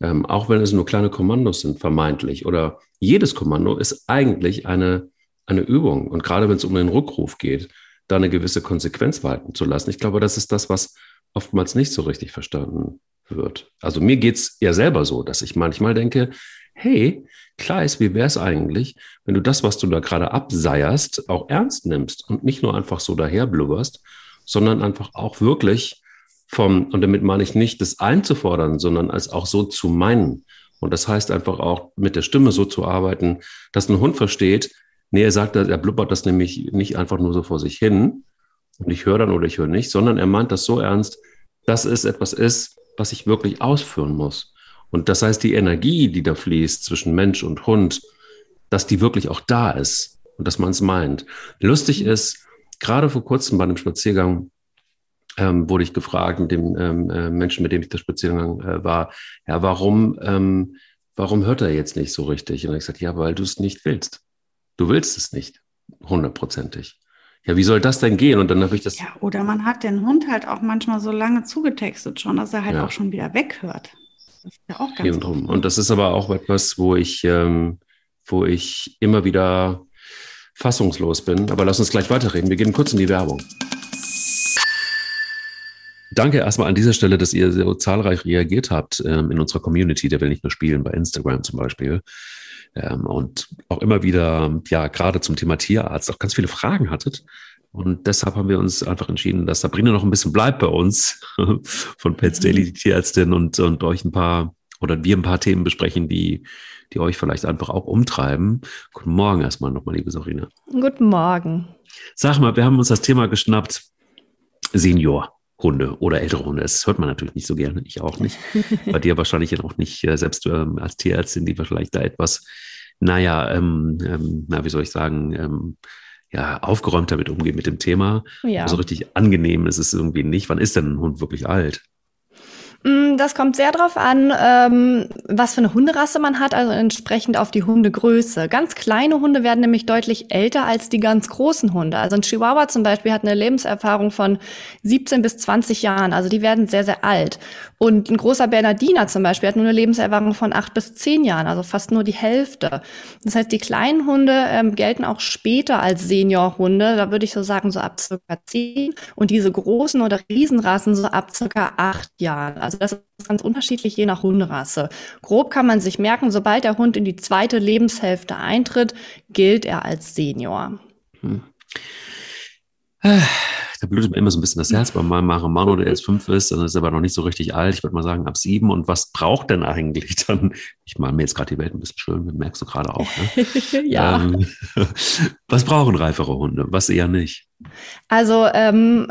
Ähm, auch wenn es nur kleine Kommandos sind, vermeintlich. Oder jedes Kommando ist eigentlich eine, eine Übung. Und gerade wenn es um den Rückruf geht, da eine gewisse Konsequenz walten zu lassen. Ich glaube, das ist das, was oftmals nicht so richtig verstanden wird. Also mir geht es ja selber so, dass ich manchmal denke, hey, Kleis, wie wäre es eigentlich, wenn du das, was du da gerade abseierst, auch ernst nimmst und nicht nur einfach so daherblubberst, sondern einfach auch wirklich vom, und damit meine ich nicht, das einzufordern, sondern als auch so zu meinen. Und das heißt einfach auch mit der Stimme so zu arbeiten, dass ein Hund versteht, nee, er sagt, er blubbert das nämlich nicht einfach nur so vor sich hin und ich höre dann oder ich höre nicht, sondern er meint das so ernst, dass es etwas ist, was ich wirklich ausführen muss. Und das heißt, die Energie, die da fließt zwischen Mensch und Hund, dass die wirklich auch da ist und dass man es meint. Lustig ist, gerade vor kurzem bei einem Spaziergang ähm, wurde ich gefragt, mit dem ähm, äh, Menschen, mit dem ich der Spaziergang äh, war, ja, warum, ähm, warum hört er jetzt nicht so richtig? Und ich gesagt, ja, weil du es nicht willst. Du willst es nicht, hundertprozentig. Ja, wie soll das denn gehen? Und dann habe ich das. Ja, oder man hat den Hund halt auch manchmal so lange zugetextet schon, dass er halt ja. auch schon wieder weghört. Das ist ja auch ganz und, rum. und das ist aber auch etwas, wo ich, ähm, wo ich immer wieder fassungslos bin. Aber lass uns gleich weiterreden. Wir gehen kurz in die Werbung. Danke erstmal an dieser Stelle, dass ihr so zahlreich reagiert habt ähm, in unserer Community. Der will nicht nur spielen, bei Instagram zum Beispiel. Ähm, und auch immer wieder, ja, gerade zum Thema Tierarzt auch ganz viele Fragen hattet. Und deshalb haben wir uns einfach entschieden, dass Sabrina noch ein bisschen bleibt bei uns von Pets Daily, die Tierärztin, und, und euch ein paar oder wir ein paar Themen besprechen, die, die euch vielleicht einfach auch umtreiben. Guten Morgen erstmal nochmal, liebe Sabrina. Guten Morgen. Sag mal, wir haben uns das Thema geschnappt. Senior. Hunde oder ältere Hunde. Das hört man natürlich nicht so gerne, ich auch nicht. Bei dir wahrscheinlich auch nicht, äh, selbst ähm, als Tierärztin, die wahrscheinlich da etwas, naja, ähm, ähm, na, wie soll ich sagen, ähm, ja, aufgeräumt damit umgehen mit dem Thema. Ja. Also richtig angenehm ist es irgendwie nicht. Wann ist denn ein Hund wirklich alt? Mm, das kommt sehr darauf an, ähm, was für eine Hunderasse man hat, also entsprechend auf die Hundegröße. Ganz kleine Hunde werden nämlich deutlich älter als die ganz großen Hunde. Also ein Chihuahua zum Beispiel hat eine Lebenserfahrung von 17 bis 20 Jahren, also die werden sehr, sehr alt. Und ein großer Bernardiner zum Beispiel hat nur eine Lebenserfahrung von 8 bis 10 Jahren, also fast nur die Hälfte. Das heißt, die kleinen Hunde ähm, gelten auch später als Seniorhunde, da würde ich so sagen, so ab circa 10 und diese großen oder Riesenrassen so ab circa 8 Jahren. Also das ist ganz unterschiedlich je nach Hunderasse. Grob kann man sich merken, sobald der Hund in die zweite Lebenshälfte eintritt, gilt er als Senior. Hm. Da blutet mir immer so ein bisschen das Herz bei meinem Marimano, der jetzt fünf ist, dann ist er aber noch nicht so richtig alt. Ich würde mal sagen, ab sieben. Und was braucht denn eigentlich dann? Ich mache mir jetzt gerade die Welt ein bisschen schön, merkst du gerade auch. Ne? ja. Ähm, was brauchen reifere Hunde? Was eher nicht? Also ähm,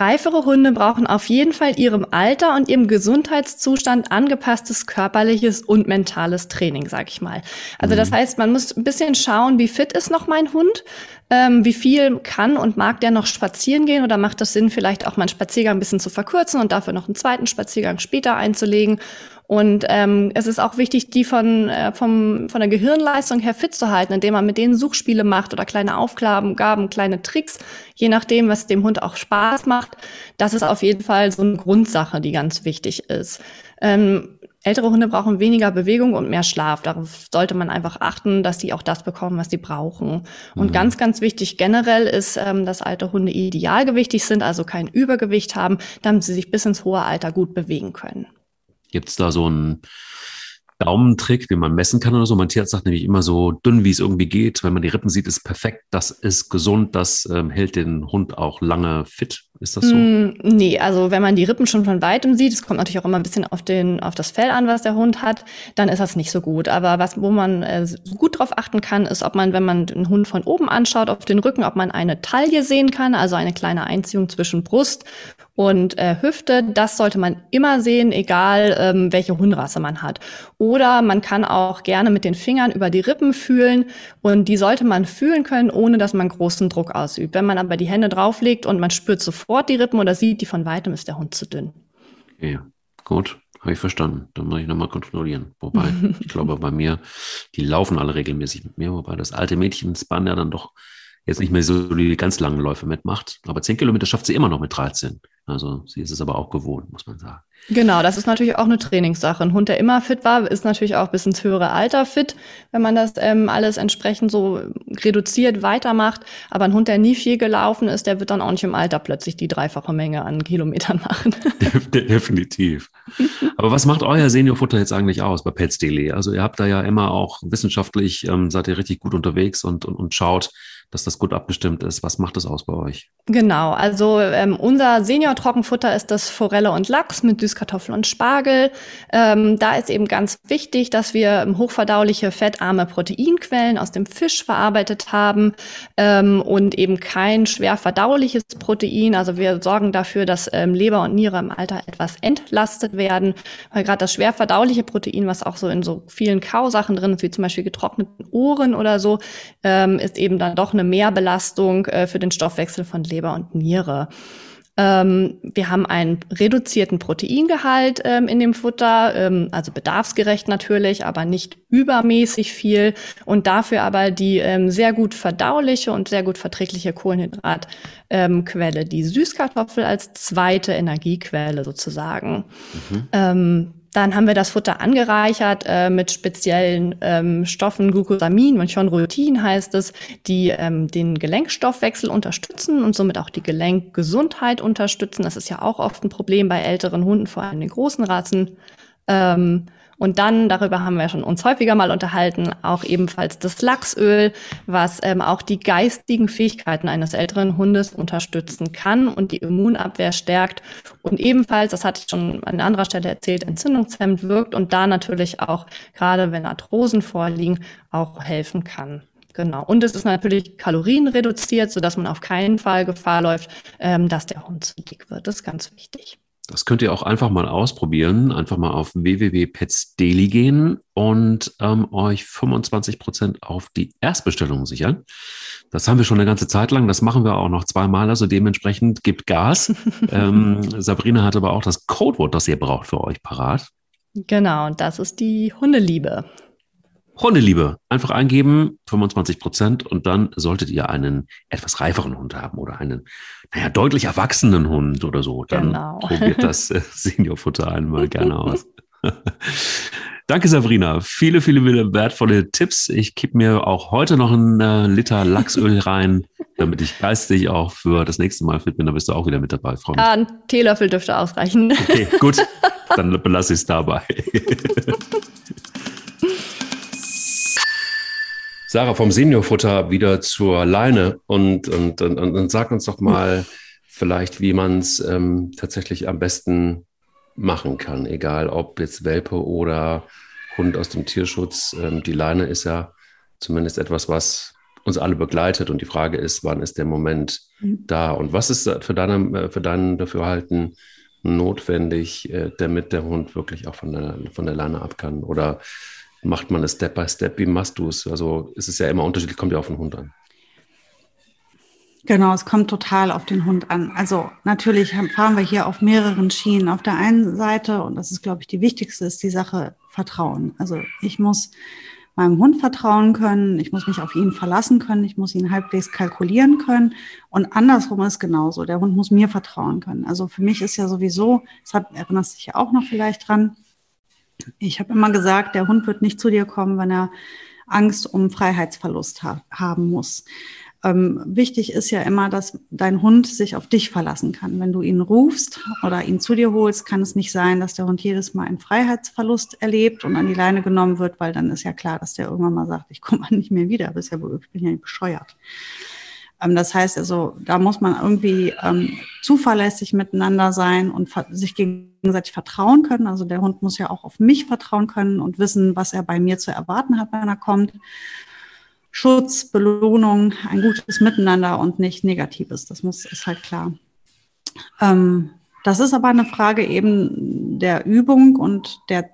Reifere Hunde brauchen auf jeden Fall ihrem Alter und ihrem Gesundheitszustand angepasstes körperliches und mentales Training, sag ich mal. Also das mhm. heißt, man muss ein bisschen schauen, wie fit ist noch mein Hund, ähm, wie viel kann und mag der noch spazieren gehen oder macht das Sinn, vielleicht auch meinen Spaziergang ein bisschen zu verkürzen und dafür noch einen zweiten Spaziergang später einzulegen und ähm, es ist auch wichtig, die von, äh, vom, von der Gehirnleistung her fit zu halten, indem man mit denen Suchspiele macht oder kleine Aufgaben, Gaben, kleine Tricks, je nachdem, was dem Hund auch Spaß macht. Das ist auf jeden Fall so eine Grundsache, die ganz wichtig ist. Ähm, ältere Hunde brauchen weniger Bewegung und mehr Schlaf. Darauf sollte man einfach achten, dass die auch das bekommen, was sie brauchen. Und mhm. ganz, ganz wichtig generell ist, ähm, dass alte Hunde idealgewichtig sind, also kein Übergewicht haben, damit sie sich bis ins hohe Alter gut bewegen können. Gibt es da so einen Daumentrick, den man messen kann oder so? Mein Tierarzt sagt nämlich immer so dünn, wie es irgendwie geht. Wenn man die Rippen sieht, ist perfekt, das ist gesund, das ähm, hält den Hund auch lange fit. Ist das so? Mm, nee, also wenn man die Rippen schon von weitem sieht, es kommt natürlich auch immer ein bisschen auf, den, auf das Fell an, was der Hund hat, dann ist das nicht so gut. Aber was, wo man äh, gut drauf achten kann, ist, ob man, wenn man den Hund von oben anschaut, auf den Rücken, ob man eine Taille sehen kann, also eine kleine Einziehung zwischen Brust und äh, Hüfte. Das sollte man immer sehen, egal ähm, welche Hundrasse man hat. Oder man kann auch gerne mit den Fingern über die Rippen fühlen und die sollte man fühlen können, ohne dass man großen Druck ausübt. Wenn man aber die Hände drauflegt und man spürt sofort die Rippen oder sieht die von weitem, ist der Hund zu dünn. Ja, gut. Habe ich verstanden. Dann muss ich nochmal kontrollieren. Wobei, ich glaube, bei mir, die laufen alle regelmäßig mit mir, wobei das alte Mädchen Span ja dann doch jetzt nicht mehr so die ganz langen Läufe mitmacht. Aber 10 Kilometer schafft sie immer noch mit 13. Also sie ist es aber auch gewohnt, muss man sagen. Genau, das ist natürlich auch eine Trainingssache. Ein Hund, der immer fit war, ist natürlich auch bis ins höhere Alter fit, wenn man das ähm, alles entsprechend so reduziert weitermacht. Aber ein Hund, der nie viel gelaufen ist, der wird dann auch nicht im Alter plötzlich die dreifache Menge an Kilometern machen. Definitiv. Aber was macht euer Seniorfutter jetzt eigentlich aus bei Petsdaily? Also ihr habt da ja immer auch wissenschaftlich, ähm, seid ihr richtig gut unterwegs und, und, und schaut, dass das gut abgestimmt ist. Was macht das aus bei euch? Genau, also ähm, unser Senior-Trockenfutter ist das Forelle und Lachs mit Süßkartoffel und Spargel. Ähm, da ist eben ganz wichtig, dass wir hochverdauliche, fettarme Proteinquellen aus dem Fisch verarbeitet haben ähm, und eben kein schwer verdauliches Protein. Also wir sorgen dafür, dass ähm, Leber und Niere im Alter etwas entlastet werden, weil gerade das schwer verdauliche Protein, was auch so in so vielen Kausachen drin ist, wie zum Beispiel getrockneten Ohren oder so, ähm, ist eben dann doch eine Mehrbelastung äh, für den Stoffwechsel von Leber und Niere. Ähm, wir haben einen reduzierten Proteingehalt ähm, in dem Futter, ähm, also bedarfsgerecht natürlich, aber nicht übermäßig viel und dafür aber die ähm, sehr gut verdauliche und sehr gut verträgliche Kohlenhydratquelle, die Süßkartoffel als zweite Energiequelle sozusagen. Mhm. Dann haben wir das Futter angereichert äh, mit speziellen ähm, Stoffen, Glucosamin und Chondroitin heißt es, die ähm, den Gelenkstoffwechsel unterstützen und somit auch die Gelenkgesundheit unterstützen. Das ist ja auch oft ein Problem bei älteren Hunden, vor allem den großen Rassen. Ähm, und dann, darüber haben wir schon uns häufiger mal unterhalten, auch ebenfalls das Lachsöl, was ähm, auch die geistigen Fähigkeiten eines älteren Hundes unterstützen kann und die Immunabwehr stärkt. Und ebenfalls, das hatte ich schon an anderer Stelle erzählt, entzündungshemmend wirkt und da natürlich auch, gerade wenn Arthrosen vorliegen, auch helfen kann. Genau. Und es ist natürlich kalorienreduziert, sodass man auf keinen Fall Gefahr läuft, ähm, dass der Hund zu dick wird. Das ist ganz wichtig. Das könnt ihr auch einfach mal ausprobieren. Einfach mal auf www.petsdaily gehen und ähm, euch 25 Prozent auf die Erstbestellung sichern. Das haben wir schon eine ganze Zeit lang. Das machen wir auch noch zweimal. Also dementsprechend gibt Gas. ähm, Sabrina hat aber auch das Codewort, das ihr braucht für euch parat. Genau, das ist die Hundeliebe. Hundeliebe. Einfach eingeben, 25 Prozent und dann solltet ihr einen etwas reiferen Hund haben oder einen, naja, deutlich erwachsenen Hund oder so. Dann genau. probiert das äh, Seniorfutter einmal gerne aus. Danke, Sabrina. Viele, viele wertvolle Tipps. Ich kipp mir auch heute noch einen äh, Liter Lachsöl rein, damit ich geistig auch für das nächste Mal fit bin. Da bist du auch wieder mit dabei, Frau. Ja, ein Teelöffel dürfte ausreichen. Okay, gut. Dann belasse ich es dabei. Sarah, vom Seniorfutter wieder zur Leine und, und, und, und sag uns doch mal vielleicht, wie man es ähm, tatsächlich am besten machen kann, egal ob jetzt Welpe oder Hund aus dem Tierschutz. Ähm, die Leine ist ja zumindest etwas, was uns alle begleitet und die Frage ist, wann ist der Moment mhm. da und was ist für, deine, für dein Dafürhalten notwendig, äh, damit der Hund wirklich auch von der, von der Leine ab kann oder macht man es Step by Step? Wie machst du es? Also es ist ja immer unterschiedlich, kommt ja auf den Hund an. Genau, es kommt total auf den Hund an. Also natürlich fahren wir hier auf mehreren Schienen. Auf der einen Seite, und das ist, glaube ich, die wichtigste, ist die Sache Vertrauen. Also ich muss meinem Hund vertrauen können, ich muss mich auf ihn verlassen können, ich muss ihn halbwegs kalkulieren können. Und andersrum ist genauso. Der Hund muss mir vertrauen können. Also für mich ist ja sowieso, deshalb erinnerst du dich ja auch noch vielleicht dran, ich habe immer gesagt, der Hund wird nicht zu dir kommen, wenn er Angst um Freiheitsverlust ha haben muss. Ähm, wichtig ist ja immer, dass dein Hund sich auf dich verlassen kann. Wenn du ihn rufst oder ihn zu dir holst, kann es nicht sein, dass der Hund jedes Mal einen Freiheitsverlust erlebt und an die Leine genommen wird, weil dann ist ja klar, dass der irgendwann mal sagt, ich komme nicht mehr wieder, ja, ich bin ja nicht bescheuert. Ähm, das heißt also, da muss man irgendwie ähm, zuverlässig miteinander sein und sich gegenseitig vertrauen können. Also der Hund muss ja auch auf mich vertrauen können und wissen, was er bei mir zu erwarten hat, wenn er kommt. Schutz, Belohnung, ein gutes Miteinander und nicht Negatives. Das muss ist halt klar. Ähm, Das ist aber eine Frage eben der Übung und der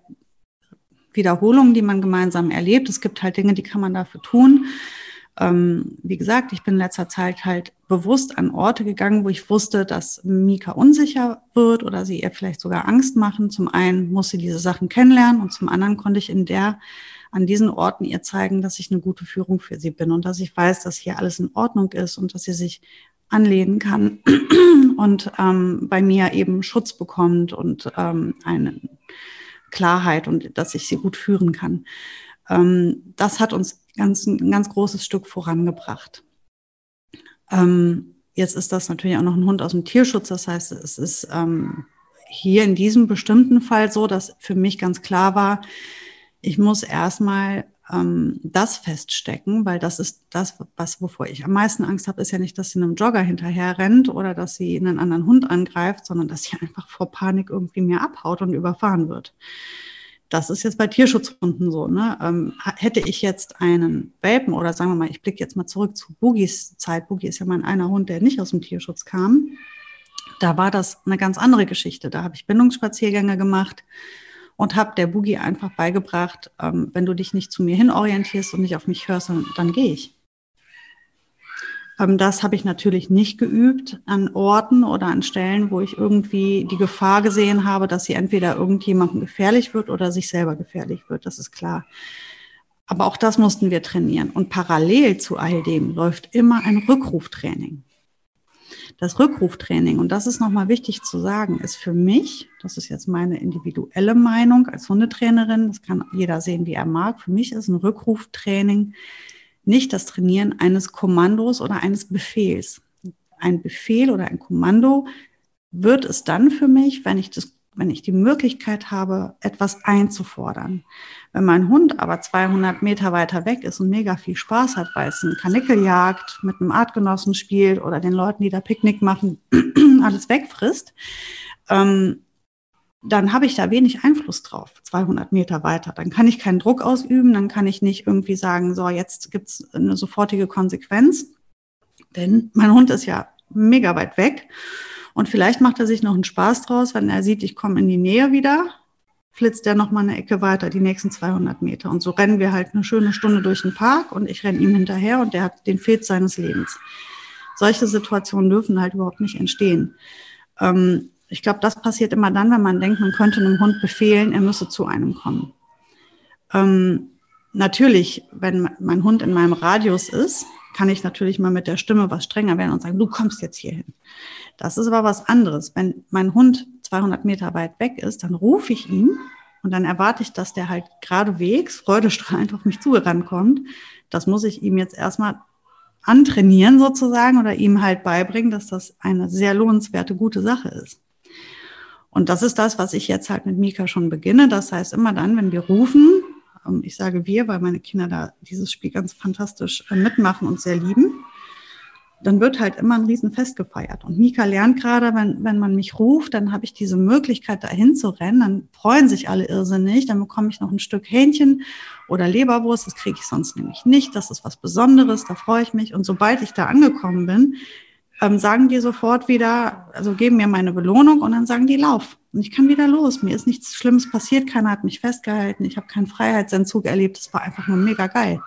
Wiederholung, die man gemeinsam erlebt. Es gibt halt Dinge, die kann man dafür tun. Ähm, wie gesagt, ich bin in letzter Zeit halt bewusst an Orte gegangen, wo ich wusste, dass Mika unsicher wird oder sie ihr vielleicht sogar Angst machen. Zum einen muss sie diese Sachen kennenlernen und zum anderen konnte ich in der an diesen Orten ihr zeigen, dass ich eine gute Führung für sie bin und dass ich weiß, dass hier alles in Ordnung ist und dass sie sich anlehnen kann und ähm, bei mir eben Schutz bekommt und ähm, eine Klarheit und dass ich sie gut führen kann. Ähm, das hat uns ganz, ein ganz großes Stück vorangebracht. Ähm, jetzt ist das natürlich auch noch ein Hund aus dem Tierschutz. Das heißt, es ist ähm, hier in diesem bestimmten Fall so, dass für mich ganz klar war, ich muss erstmal ähm, das feststecken, weil das ist das, was wovor ich am meisten Angst habe, ist ja nicht, dass sie einem Jogger hinterher rennt oder dass sie einen anderen Hund angreift, sondern dass sie einfach vor Panik irgendwie mir abhaut und überfahren wird. Das ist jetzt bei Tierschutzhunden so. Ne? Ähm, hätte ich jetzt einen Welpen oder sagen wir mal, ich blicke jetzt mal zurück zu Boogies Zeit. Boogie ist ja mein einer Hund, der nicht aus dem Tierschutz kam. Da war das eine ganz andere Geschichte. Da habe ich Bindungsspaziergänge gemacht und habe der Boogie einfach beigebracht, ähm, wenn du dich nicht zu mir hin orientierst und nicht auf mich hörst, dann, dann gehe ich. Ähm, das habe ich natürlich nicht geübt an Orten oder an Stellen, wo ich irgendwie die Gefahr gesehen habe, dass sie entweder irgendjemandem gefährlich wird oder sich selber gefährlich wird. Das ist klar. Aber auch das mussten wir trainieren. Und parallel zu all dem läuft immer ein Rückruftraining. Das Rückruftraining, und das ist nochmal wichtig zu sagen, ist für mich, das ist jetzt meine individuelle Meinung als Hundetrainerin, das kann jeder sehen, wie er mag, für mich ist ein Rückruftraining nicht das Trainieren eines Kommandos oder eines Befehls. Ein Befehl oder ein Kommando wird es dann für mich, wenn ich das wenn ich die Möglichkeit habe, etwas einzufordern. Wenn mein Hund aber 200 Meter weiter weg ist und mega viel Spaß hat, weil es ein Kanickel jagt, mit einem Artgenossen spielt oder den Leuten, die da Picknick machen, alles wegfrisst, ähm, dann habe ich da wenig Einfluss drauf, 200 Meter weiter. Dann kann ich keinen Druck ausüben, dann kann ich nicht irgendwie sagen, so, jetzt gibt es eine sofortige Konsequenz, denn mein Hund ist ja mega weit weg und vielleicht macht er sich noch einen Spaß draus, wenn er sieht, ich komme in die Nähe wieder, flitzt er noch mal eine Ecke weiter, die nächsten 200 Meter. Und so rennen wir halt eine schöne Stunde durch den Park und ich renne ihm hinterher und der hat den Fet seines Lebens. Solche Situationen dürfen halt überhaupt nicht entstehen. Ähm, ich glaube, das passiert immer dann, wenn man denkt, man könnte einem Hund befehlen, er müsse zu einem kommen. Ähm, natürlich, wenn mein Hund in meinem Radius ist, kann ich natürlich mal mit der Stimme was strenger werden und sagen, du kommst jetzt hier hin. Das ist aber was anderes. Wenn mein Hund 200 Meter weit weg ist, dann rufe ich ihn und dann erwarte ich, dass der halt geradewegs, freudestrahlend auf mich zugerannt kommt. Das muss ich ihm jetzt erstmal antrainieren sozusagen oder ihm halt beibringen, dass das eine sehr lohnenswerte, gute Sache ist. Und das ist das, was ich jetzt halt mit Mika schon beginne. Das heißt, immer dann, wenn wir rufen, ähm, ich sage wir, weil meine Kinder da dieses Spiel ganz fantastisch äh, mitmachen und sehr lieben, dann wird halt immer ein Riesenfest gefeiert. Und Mika lernt gerade, wenn, wenn man mich ruft, dann habe ich diese Möglichkeit, dahin zu rennen. Dann freuen sich alle irrsinnig. Dann bekomme ich noch ein Stück Hähnchen oder Leberwurst. Das kriege ich sonst nämlich nicht. Das ist was Besonderes. Da freue ich mich. Und sobald ich da angekommen bin, ähm, sagen die sofort wieder, also geben mir meine Belohnung und dann sagen die Lauf. Und ich kann wieder los. Mir ist nichts Schlimmes passiert. Keiner hat mich festgehalten. Ich habe keinen Freiheitsentzug erlebt. Es war einfach nur mega geil.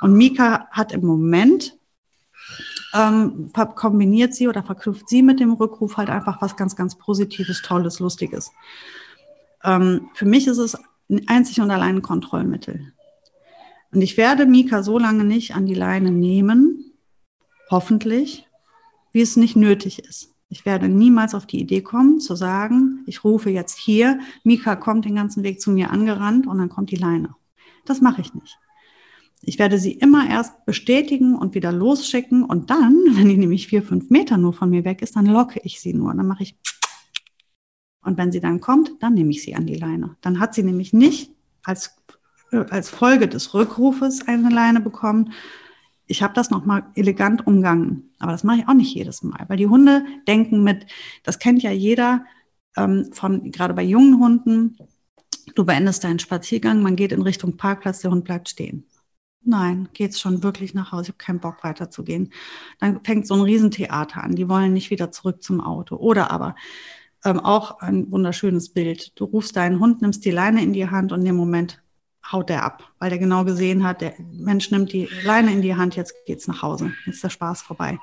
Und Mika hat im Moment ähm, kombiniert sie oder verknüpft sie mit dem Rückruf halt einfach was ganz, ganz Positives, Tolles, Lustiges. Ähm, für mich ist es einzig und allein ein Kontrollmittel. Und ich werde Mika so lange nicht an die Leine nehmen, hoffentlich, wie es nicht nötig ist. Ich werde niemals auf die Idee kommen, zu sagen, ich rufe jetzt hier, Mika kommt den ganzen Weg zu mir angerannt und dann kommt die Leine. Das mache ich nicht. Ich werde sie immer erst bestätigen und wieder losschicken und dann, wenn die nämlich vier, fünf Meter nur von mir weg ist, dann locke ich sie nur. Dann mache ich und wenn sie dann kommt, dann nehme ich sie an die Leine. Dann hat sie nämlich nicht als, als Folge des Rückrufes eine Leine bekommen. Ich habe das nochmal elegant umgangen. Aber das mache ich auch nicht jedes Mal, weil die Hunde denken mit, das kennt ja jeder ähm, von, gerade bei jungen Hunden, du beendest deinen Spaziergang, man geht in Richtung Parkplatz, der Hund bleibt stehen. Nein, geht's schon wirklich nach Hause. Ich habe keinen Bock weiterzugehen. Dann fängt so ein Riesentheater an. Die wollen nicht wieder zurück zum Auto. Oder aber ähm, auch ein wunderschönes Bild. Du rufst deinen Hund, nimmst die Leine in die Hand und in dem Moment haut der ab, weil der genau gesehen hat, der Mensch nimmt die Leine in die Hand, jetzt geht's nach Hause, jetzt ist der Spaß vorbei.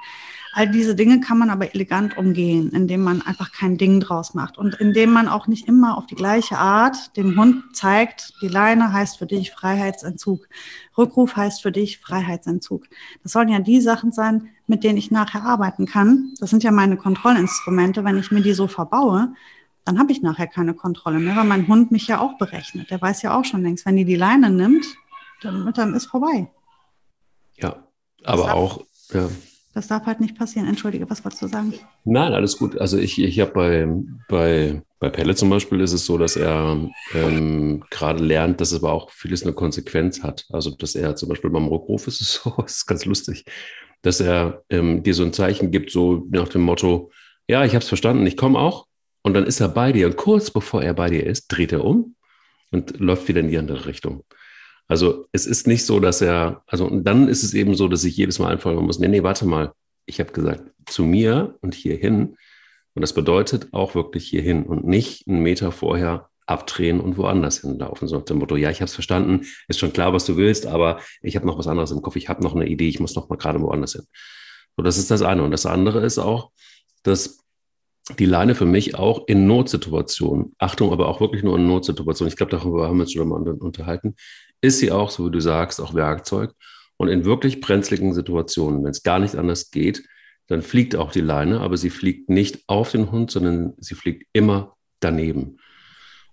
All diese Dinge kann man aber elegant umgehen, indem man einfach kein Ding draus macht und indem man auch nicht immer auf die gleiche Art dem Hund zeigt, die Leine heißt für dich Freiheitsentzug, Rückruf heißt für dich Freiheitsentzug. Das sollen ja die Sachen sein, mit denen ich nachher arbeiten kann. Das sind ja meine Kontrollinstrumente. Wenn ich mir die so verbaue, dann habe ich nachher keine Kontrolle mehr, weil mein Hund mich ja auch berechnet. Der weiß ja auch schon längst, wenn die die Leine nimmt, dann, dann ist vorbei. Ja, aber auch, ja. Das darf halt nicht passieren. Entschuldige, was wolltest du sagen? Nein, alles gut. Also ich, ich habe bei, bei, bei Pelle zum Beispiel ist es so, dass er ähm, gerade lernt, dass es aber auch vieles eine Konsequenz hat. Also dass er zum Beispiel beim Rückruf ist es so, das ist ganz lustig, dass er ähm, dir so ein Zeichen gibt, so nach dem Motto, ja, ich habe es verstanden, ich komme auch. Und dann ist er bei dir und kurz bevor er bei dir ist, dreht er um und läuft wieder in die andere Richtung. Also es ist nicht so, dass er, also und dann ist es eben so, dass ich jedes Mal einfallen muss, nee, nee, warte mal, ich habe gesagt, zu mir und hierhin. Und das bedeutet auch wirklich hierhin und nicht einen Meter vorher abdrehen und woanders hinlaufen. So nach dem Motto, ja, ich habe es verstanden, ist schon klar, was du willst, aber ich habe noch was anderes im Kopf, ich habe noch eine Idee, ich muss noch mal gerade woanders hin. So, das ist das eine. Und das andere ist auch, dass die Leine für mich auch in Notsituationen, Achtung, aber auch wirklich nur in Notsituationen, ich glaube, darüber haben wir uns schon mal unterhalten, ist sie auch, so wie du sagst, auch Werkzeug. Und in wirklich brenzligen Situationen, wenn es gar nicht anders geht, dann fliegt auch die Leine, aber sie fliegt nicht auf den Hund, sondern sie fliegt immer daneben.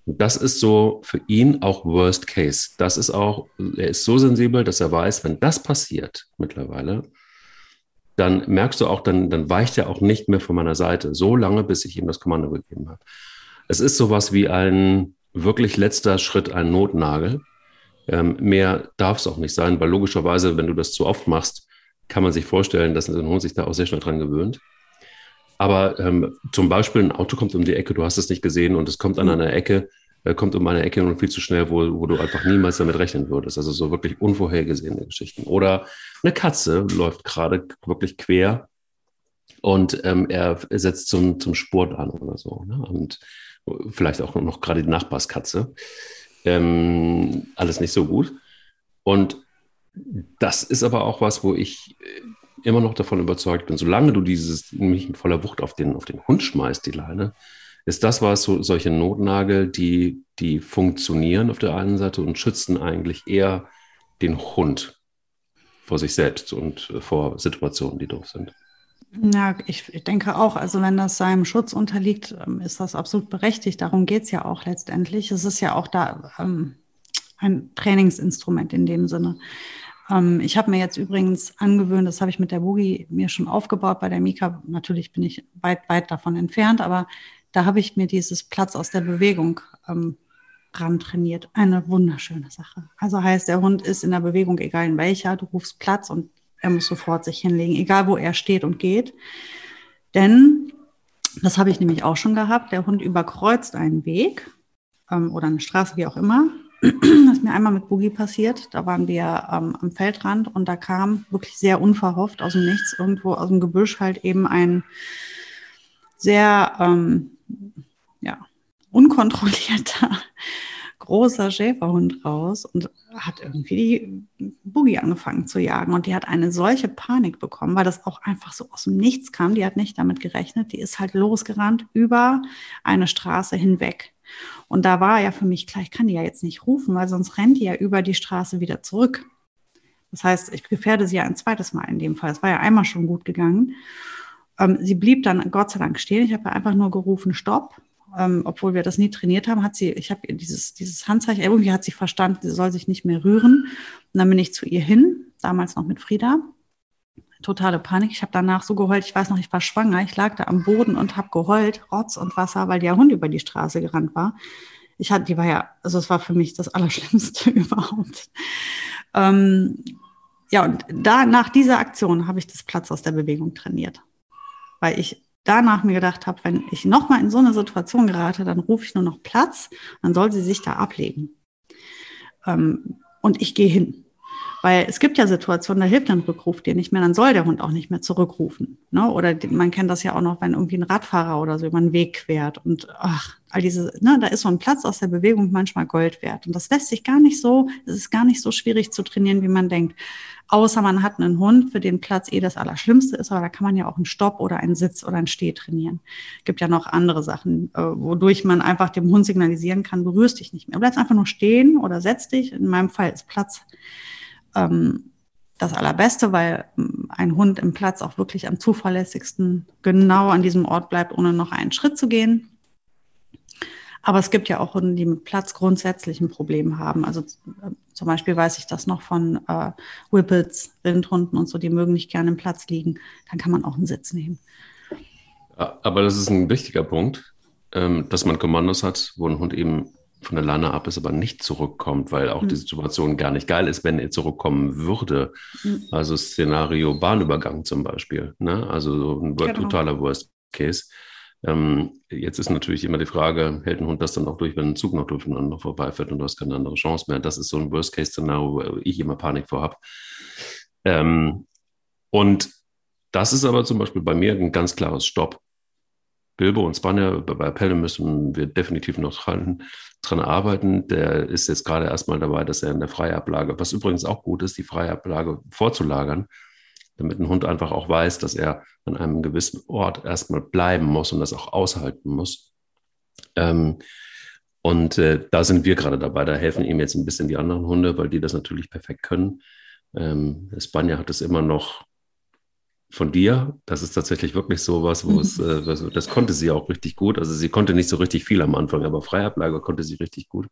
Und das ist so für ihn auch Worst Case. Das ist auch, er ist so sensibel, dass er weiß, wenn das passiert mittlerweile, dann merkst du auch, dann, dann weicht er auch nicht mehr von meiner Seite, so lange, bis ich ihm das Kommando gegeben habe. Es ist sowas wie ein wirklich letzter Schritt, ein Notnagel. Ähm, mehr darf es auch nicht sein, weil logischerweise, wenn du das zu oft machst, kann man sich vorstellen, dass ein Hund sich da auch sehr schnell dran gewöhnt. Aber ähm, zum Beispiel ein Auto kommt um die Ecke, du hast es nicht gesehen und es kommt an mhm. einer Ecke, kommt um eine Ecke und viel zu schnell, wo, wo du einfach niemals damit rechnen würdest. Also so wirklich unvorhergesehene Geschichten. Oder eine Katze läuft gerade wirklich quer und ähm, er setzt zum, zum Sport an oder so. Ne? Und vielleicht auch noch gerade die Nachbarskatze. Ähm, alles nicht so gut. Und das ist aber auch was, wo ich äh, immer noch davon überzeugt bin, solange du dieses mich mit voller Wucht auf den, auf den Hund schmeißt, die Leine, ist das was, so, solche Notnagel, die, die funktionieren auf der einen Seite und schützen eigentlich eher den Hund vor sich selbst und äh, vor Situationen, die doof sind. Ja, ich denke auch, also wenn das seinem Schutz unterliegt, ähm, ist das absolut berechtigt. Darum geht es ja auch letztendlich. Es ist ja auch da ähm, ein Trainingsinstrument in dem Sinne. Ähm, ich habe mir jetzt übrigens angewöhnt, das habe ich mit der Boogie mir schon aufgebaut bei der Mika. Natürlich bin ich weit, weit davon entfernt, aber da habe ich mir dieses Platz aus der Bewegung ähm, ran trainiert. Eine wunderschöne Sache. Also heißt, der Hund ist in der Bewegung, egal in welcher, du rufst Platz und er muss sofort sich hinlegen, egal wo er steht und geht. Denn, das habe ich nämlich auch schon gehabt, der Hund überkreuzt einen Weg ähm, oder eine Straße, wie auch immer. Das ist mir einmal mit Boogie passiert. Da waren wir ähm, am Feldrand und da kam wirklich sehr unverhofft aus dem Nichts, irgendwo aus dem Gebüsch halt eben ein sehr ähm, ja, unkontrollierter großer Schäferhund raus und hat irgendwie die Boogie angefangen zu jagen. Und die hat eine solche Panik bekommen, weil das auch einfach so aus dem Nichts kam. Die hat nicht damit gerechnet. Die ist halt losgerannt über eine Straße hinweg. Und da war ja für mich klar, ich kann die ja jetzt nicht rufen, weil sonst rennt die ja über die Straße wieder zurück. Das heißt, ich gefährde sie ja ein zweites Mal in dem Fall. Es war ja einmal schon gut gegangen. Ähm, sie blieb dann Gott sei Dank stehen. Ich habe einfach nur gerufen, Stopp ähm, obwohl wir das nie trainiert haben, hat sie, ich habe ihr dieses, dieses Handzeichen, irgendwie hat sie verstanden, sie soll sich nicht mehr rühren. Und dann bin ich zu ihr hin, damals noch mit Frieda. Totale Panik. Ich habe danach so geheult, ich weiß noch, ich war schwanger. Ich lag da am Boden und habe geheult, Rotz und Wasser, weil der Hund über die Straße gerannt war. Ich hatte, die war ja, also es war für mich das Allerschlimmste überhaupt. Ähm, ja, und da nach dieser Aktion habe ich das Platz aus der Bewegung trainiert, weil ich danach mir gedacht habe, wenn ich nochmal in so eine Situation gerate, dann rufe ich nur noch Platz, dann soll sie sich da ablegen. Ähm, und ich gehe hin. Weil es gibt ja Situationen, da hilft ein Rückruf dir nicht mehr, dann soll der Hund auch nicht mehr zurückrufen. Ne? Oder man kennt das ja auch noch, wenn irgendwie ein Radfahrer oder so über den Weg quert und ach, all diese, ne, da ist so ein Platz aus der Bewegung manchmal Gold wert. Und das lässt sich gar nicht so, es ist gar nicht so schwierig zu trainieren, wie man denkt. Außer man hat einen Hund, für den Platz eh das Allerschlimmste ist, aber da kann man ja auch einen Stopp oder einen Sitz oder einen Steh trainieren. Gibt ja noch andere Sachen, äh, wodurch man einfach dem Hund signalisieren kann, berührst dich nicht mehr. Bleibst einfach nur stehen oder setz dich. In meinem Fall ist Platz ähm, das Allerbeste, weil ähm, ein Hund im Platz auch wirklich am zuverlässigsten genau an diesem Ort bleibt, ohne noch einen Schritt zu gehen. Aber es gibt ja auch Hunde, die mit Platz grundsätzlich ein Problem haben. Also äh, zum Beispiel weiß ich das noch von äh, Whippets, Windhunden und so, die mögen nicht gerne im Platz liegen. Dann kann man auch einen Sitz nehmen. Aber das ist ein wichtiger Punkt, ähm, dass man Kommandos hat, wo ein Hund eben von der Leine ab ist, aber nicht zurückkommt, weil auch mhm. die Situation gar nicht geil ist, wenn er zurückkommen würde. Mhm. Also Szenario Bahnübergang zum Beispiel. Ne? Also so ein genau. totaler Worst Case. Ähm, jetzt ist natürlich immer die Frage, hält ein Hund das dann auch durch, wenn ein Zug noch durcheinander vorbeifährt und du hast keine andere Chance mehr. Das ist so ein Worst-Case-Szenario, wo ich immer Panik vor habe. Ähm, und das ist aber zum Beispiel bei mir ein ganz klares Stopp. Bilbo und Spanier, bei Pelle müssen wir definitiv noch dran, dran arbeiten. Der ist jetzt gerade erstmal dabei, dass er in der Freiablage, was übrigens auch gut ist, die Freiablage vorzulagern, damit ein Hund einfach auch weiß, dass er an einem gewissen Ort erstmal bleiben muss und das auch aushalten muss. Ähm, und äh, da sind wir gerade dabei. Da helfen ihm jetzt ein bisschen die anderen Hunde, weil die das natürlich perfekt können. Ähm, Spanier hat es immer noch von dir. Das ist tatsächlich wirklich so was, wo es, äh, das konnte sie auch richtig gut. Also sie konnte nicht so richtig viel am Anfang, aber Freiablage konnte sie richtig gut.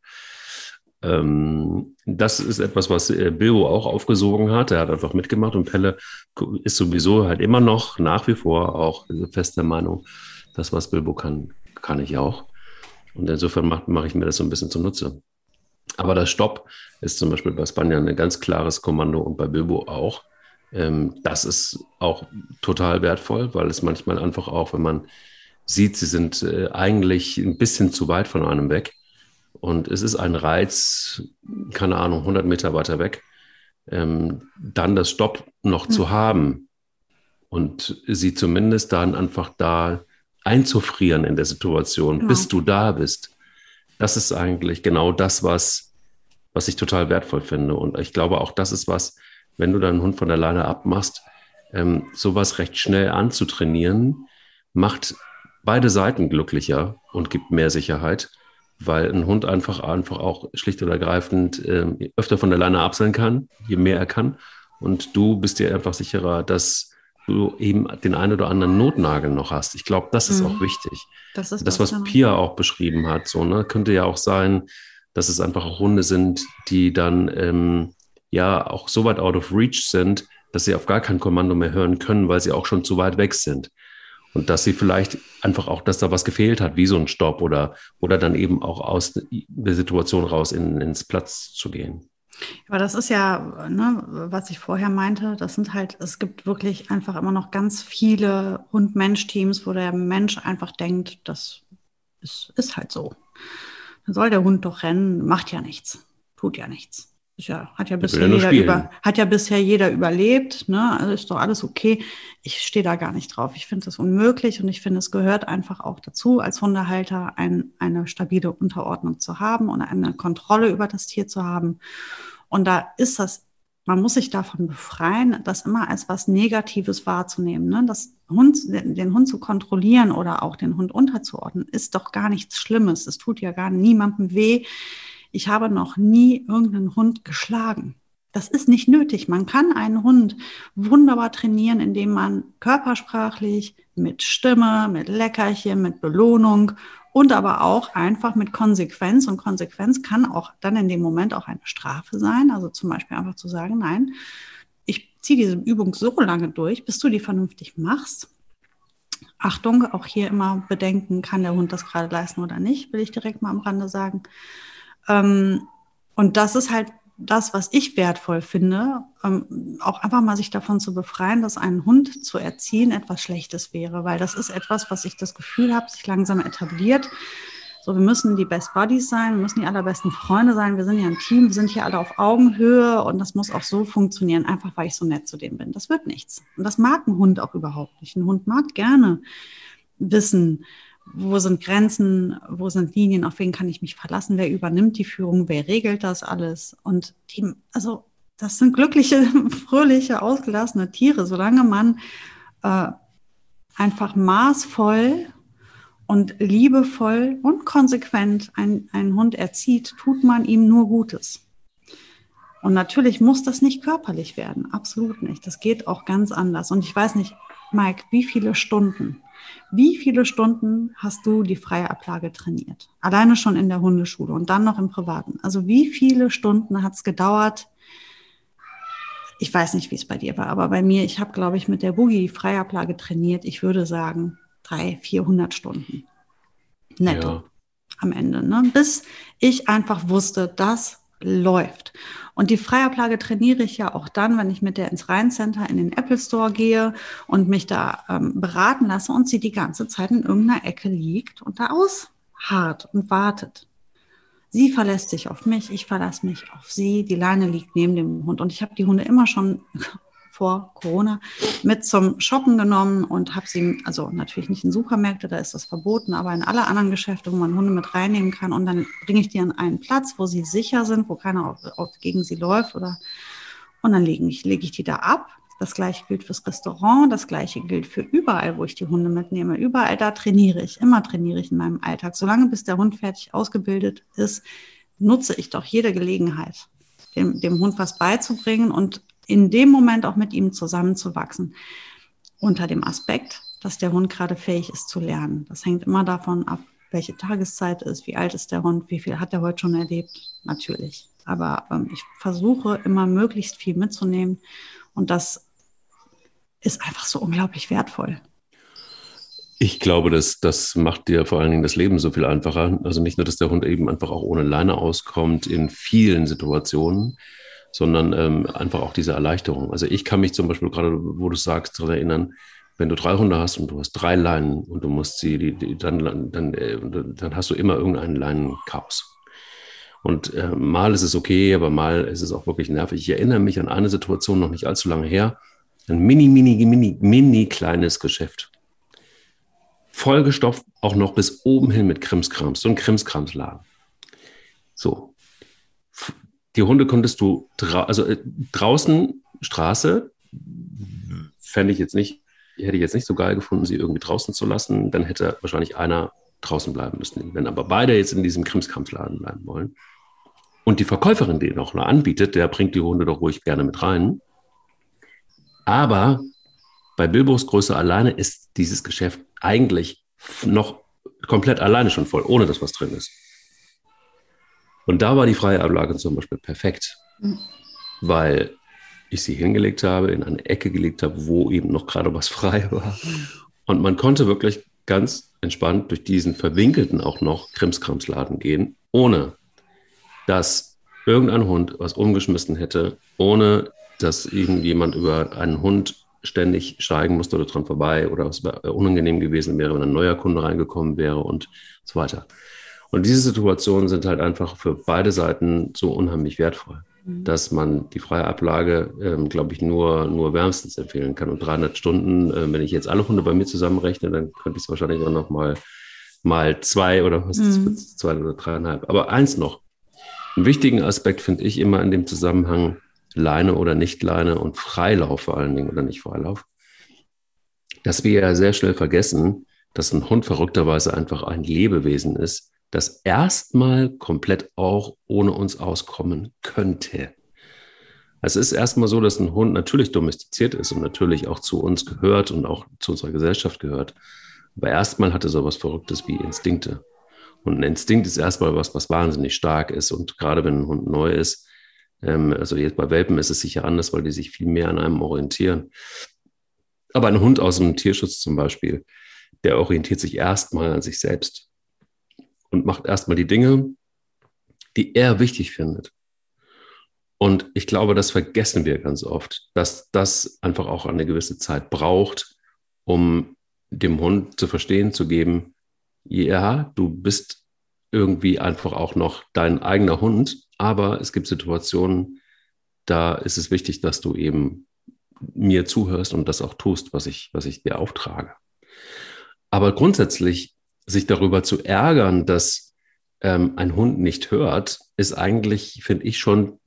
Ähm, das ist etwas, was äh, Bilbo auch aufgesogen hat. Er hat einfach mitgemacht und Pelle ist sowieso halt immer noch nach wie vor auch fest der Meinung, das, was Bilbo kann, kann ich auch. Und insofern mache mach ich mir das so ein bisschen zunutze. Aber das Stopp ist zum Beispiel bei Spanier ein ganz klares Kommando und bei Bilbo auch. Ähm, das ist auch total wertvoll, weil es manchmal einfach auch, wenn man sieht, sie sind äh, eigentlich ein bisschen zu weit von einem weg und es ist ein Reiz, keine Ahnung, 100 Meter weiter weg, ähm, dann das Stopp noch mhm. zu haben und sie zumindest dann einfach da einzufrieren in der Situation, ja. bis du da bist. Das ist eigentlich genau das, was, was ich total wertvoll finde. Und ich glaube, auch das ist was, wenn du deinen Hund von der Leine abmachst, ähm, sowas recht schnell anzutrainieren, macht beide Seiten glücklicher und gibt mehr Sicherheit, weil ein Hund einfach, einfach auch schlicht und ergreifend äh, öfter von der Leine ab sein kann, je mehr er kann. Und du bist dir einfach sicherer, dass du eben den einen oder anderen Notnagel noch hast. Ich glaube, das ist mhm. auch wichtig. Das ist das, was genau. Pia auch beschrieben hat. So, ne? Könnte ja auch sein, dass es einfach auch Hunde sind, die dann ähm, ja auch so weit out of reach sind, dass sie auf gar kein Kommando mehr hören können, weil sie auch schon zu weit weg sind. Und dass sie vielleicht einfach auch, dass da was gefehlt hat, wie so ein Stopp oder, oder dann eben auch aus der Situation raus in, ins Platz zu gehen. Aber das ist ja, ne, was ich vorher meinte, das sind halt, es gibt wirklich einfach immer noch ganz viele Hund-Mensch-Teams, wo der Mensch einfach denkt, das ist, ist halt so. Dann soll der Hund doch rennen, macht ja nichts, tut ja nichts. Ja, hat ja bisher jeder über, hat ja bisher jeder überlebt, ne? Also ist doch alles okay. Ich stehe da gar nicht drauf. Ich finde das unmöglich und ich finde, es gehört einfach auch dazu, als Hundehalter ein, eine stabile Unterordnung zu haben und eine Kontrolle über das Tier zu haben. Und da ist das, man muss sich davon befreien, das immer als was Negatives wahrzunehmen. Ne? Das Hund, den, den Hund zu kontrollieren oder auch den Hund unterzuordnen, ist doch gar nichts Schlimmes. Es tut ja gar niemandem weh ich habe noch nie irgendeinen Hund geschlagen. Das ist nicht nötig. Man kann einen Hund wunderbar trainieren, indem man körpersprachlich mit Stimme, mit Leckerchen, mit Belohnung und aber auch einfach mit Konsequenz. Und Konsequenz kann auch dann in dem Moment auch eine Strafe sein. Also zum Beispiel einfach zu sagen, nein, ich ziehe diese Übung so lange durch, bis du die vernünftig machst. Achtung, auch hier immer bedenken, kann der Hund das gerade leisten oder nicht, will ich direkt mal am Rande sagen. Ähm, und das ist halt das, was ich wertvoll finde, ähm, auch einfach mal sich davon zu befreien, dass einen Hund zu erziehen etwas Schlechtes wäre, weil das ist etwas, was ich das Gefühl habe, sich langsam etabliert. So, wir müssen die Best Buddies sein, wir müssen die allerbesten Freunde sein, wir sind ja ein Team, wir sind hier alle auf Augenhöhe und das muss auch so funktionieren, einfach weil ich so nett zu dem bin. Das wird nichts. Und das mag ein Hund auch überhaupt nicht. Ein Hund mag gerne wissen, wo sind Grenzen, wo sind Linien, auf wen kann ich mich verlassen, wer übernimmt die Führung, wer regelt das alles. Und die, also das sind glückliche, fröhliche, ausgelassene Tiere, solange man äh, einfach maßvoll und liebevoll und konsequent ein, einen Hund erzieht, tut man ihm nur Gutes. Und natürlich muss das nicht körperlich werden, absolut nicht. Das geht auch ganz anders. Und ich weiß nicht, Mike, wie viele Stunden, wie viele Stunden hast du die freie Ablage trainiert? Alleine schon in der Hundeschule und dann noch im Privaten. Also wie viele Stunden hat es gedauert, ich weiß nicht, wie es bei dir war, aber bei mir, ich habe, glaube ich, mit der Boogie die Freiablage trainiert. Ich würde sagen, drei, 400 Stunden netto ja. am Ende. Ne? Bis ich einfach wusste, das läuft. Und die Freiablage trainiere ich ja auch dann, wenn ich mit der ins Rheincenter in den Apple Store gehe und mich da ähm, beraten lasse und sie die ganze Zeit in irgendeiner Ecke liegt und da ausharrt und wartet. Sie verlässt sich auf mich, ich verlasse mich auf sie. Die Leine liegt neben dem Hund und ich habe die Hunde immer schon vor Corona mit zum Shoppen genommen und habe sie, also natürlich nicht in Supermärkte, da ist das verboten, aber in alle anderen Geschäfte, wo man Hunde mit reinnehmen kann und dann bringe ich die an einen Platz, wo sie sicher sind, wo keiner auf, auf gegen sie läuft oder und dann lege ich, lege ich die da ab das gleiche gilt fürs Restaurant, das gleiche gilt für überall, wo ich die Hunde mitnehme. Überall da trainiere ich, immer trainiere ich in meinem Alltag. Solange bis der Hund fertig ausgebildet ist, nutze ich doch jede Gelegenheit, dem, dem Hund was beizubringen und in dem Moment auch mit ihm zusammenzuwachsen. Unter dem Aspekt, dass der Hund gerade fähig ist zu lernen. Das hängt immer davon ab, welche Tageszeit ist, wie alt ist der Hund, wie viel hat er heute schon erlebt, natürlich. Aber ähm, ich versuche immer möglichst viel mitzunehmen und das ist einfach so unglaublich wertvoll. Ich glaube, das, das macht dir vor allen Dingen das Leben so viel einfacher. Also nicht nur, dass der Hund eben einfach auch ohne Leine auskommt in vielen Situationen, sondern ähm, einfach auch diese Erleichterung. Also ich kann mich zum Beispiel gerade, wo du sagst, daran erinnern, wenn du drei Hunde hast und du hast drei Leinen und du musst sie, die, die, dann, dann, äh, dann hast du immer irgendeinen Leinenchaos. Und äh, mal ist es okay, aber mal ist es auch wirklich nervig. Ich erinnere mich an eine Situation noch nicht allzu lange her. Ein mini, mini, mini, mini kleines Geschäft. Vollgestopft, auch noch bis oben hin mit Krimskrams, so ein Krimskramsladen. So. Die Hunde konntest du, dra also äh, draußen, Straße, fände ich jetzt nicht, hätte ich jetzt nicht so geil gefunden, sie irgendwie draußen zu lassen. Dann hätte wahrscheinlich einer draußen bleiben müssen. Wenn aber beide jetzt in diesem Krimskramsladen bleiben wollen und die Verkäuferin den auch noch anbietet, der bringt die Hunde doch ruhig gerne mit rein, aber bei Bilbos Größe alleine ist dieses Geschäft eigentlich noch komplett alleine schon voll, ohne dass was drin ist. Und da war die freie Ablage zum Beispiel perfekt, mhm. weil ich sie hingelegt habe, in eine Ecke gelegt habe, wo eben noch gerade was frei war. Und man konnte wirklich ganz entspannt durch diesen verwinkelten auch noch Krimskramsladen gehen, ohne dass irgendein Hund was umgeschmissen hätte, ohne dass irgendjemand über einen Hund ständig steigen musste oder dran vorbei oder es unangenehm gewesen wäre, wenn ein neuer Kunde reingekommen wäre und so weiter. Und diese Situationen sind halt einfach für beide Seiten so unheimlich wertvoll, mhm. dass man die freie Ablage, ähm, glaube ich, nur, nur wärmstens empfehlen kann. Und 300 Stunden, äh, wenn ich jetzt alle Hunde bei mir zusammenrechne, dann könnte ich es wahrscheinlich auch noch mal, mal zwei oder was ist mhm. zwei oder dreieinhalb. Aber eins noch. Einen wichtigen Aspekt finde ich immer in dem Zusammenhang, Leine oder nicht Leine und Freilauf vor allen Dingen oder nicht Freilauf, dass wir ja sehr schnell vergessen, dass ein Hund verrückterweise einfach ein Lebewesen ist, das erstmal komplett auch ohne uns auskommen könnte. Es ist erstmal so, dass ein Hund natürlich domestiziert ist und natürlich auch zu uns gehört und auch zu unserer Gesellschaft gehört. Aber erstmal hat er so etwas Verrücktes wie Instinkte. Und ein Instinkt ist erstmal was, was wahnsinnig stark ist. Und gerade wenn ein Hund neu ist, ähm, also jetzt bei Welpen ist es sicher anders, weil die sich viel mehr an einem orientieren. Aber ein Hund aus dem Tierschutz zum Beispiel, der orientiert sich erstmal an sich selbst und macht erstmal die Dinge, die er wichtig findet. Und ich glaube, das vergessen wir ganz oft, dass das einfach auch eine gewisse Zeit braucht, um dem Hund zu verstehen zu geben, ja, du bist irgendwie einfach auch noch dein eigener Hund. Aber es gibt Situationen, da ist es wichtig, dass du eben mir zuhörst und das auch tust, was ich, was ich dir auftrage. Aber grundsätzlich sich darüber zu ärgern, dass ähm, ein Hund nicht hört, ist eigentlich, finde ich, schon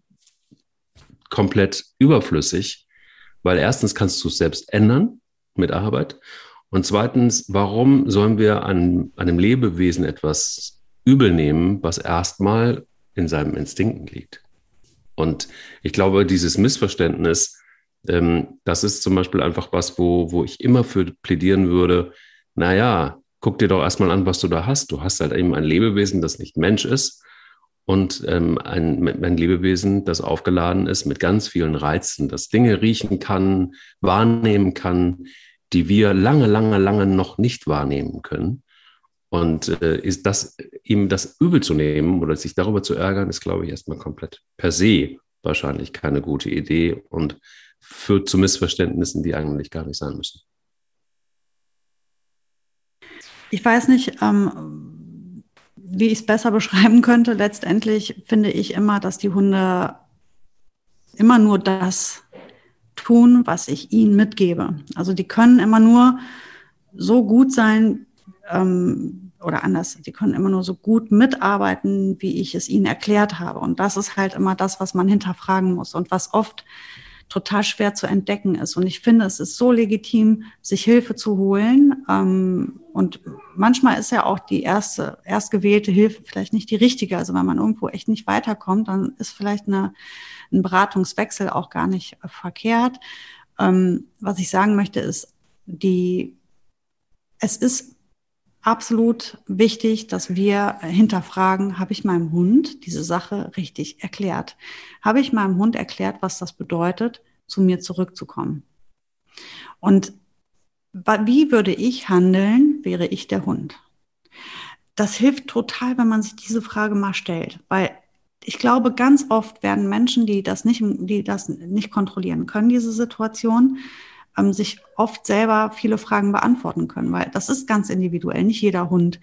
komplett überflüssig, weil erstens kannst du es selbst ändern mit Arbeit und zweitens, warum sollen wir an einem Lebewesen etwas übel nehmen, was erstmal in seinem Instinkten liegt? Und ich glaube, dieses Missverständnis, ähm, das ist zum Beispiel einfach was, wo, wo ich immer für plädieren würde, naja, guck dir doch erstmal an, was du da hast. Du hast halt eben ein Lebewesen, das nicht Mensch ist und ähm, ein, ein Lebewesen, das aufgeladen ist mit ganz vielen Reizen, das Dinge riechen kann, wahrnehmen kann, die wir lange, lange, lange noch nicht wahrnehmen können. Und äh, ist das, ihm das übel zu nehmen oder sich darüber zu ärgern, ist, glaube ich, erstmal komplett per se wahrscheinlich keine gute Idee und führt zu Missverständnissen, die eigentlich gar nicht sein müssen. Ich weiß nicht, ähm, wie ich es besser beschreiben könnte. Letztendlich finde ich immer, dass die Hunde immer nur das tun, was ich ihnen mitgebe. Also die können immer nur so gut sein, ähm, oder anders, die können immer nur so gut mitarbeiten, wie ich es ihnen erklärt habe. Und das ist halt immer das, was man hinterfragen muss und was oft total schwer zu entdecken ist. Und ich finde, es ist so legitim, sich Hilfe zu holen. Ähm, und manchmal ist ja auch die erste, erst gewählte Hilfe vielleicht nicht die richtige. Also wenn man irgendwo echt nicht weiterkommt, dann ist vielleicht eine, ein Beratungswechsel auch gar nicht verkehrt. Ähm, was ich sagen möchte, ist, die, es ist absolut wichtig, dass wir hinterfragen, habe ich meinem Hund diese Sache richtig erklärt? Habe ich meinem Hund erklärt, was das bedeutet, zu mir zurückzukommen? Und wie würde ich handeln, wäre ich der Hund? Das hilft total, wenn man sich diese Frage mal stellt, weil ich glaube, ganz oft werden Menschen, die das nicht, die das nicht kontrollieren können, diese Situation, ähm, sich oft selber viele Fragen beantworten können, weil das ist ganz individuell. Nicht jeder Hund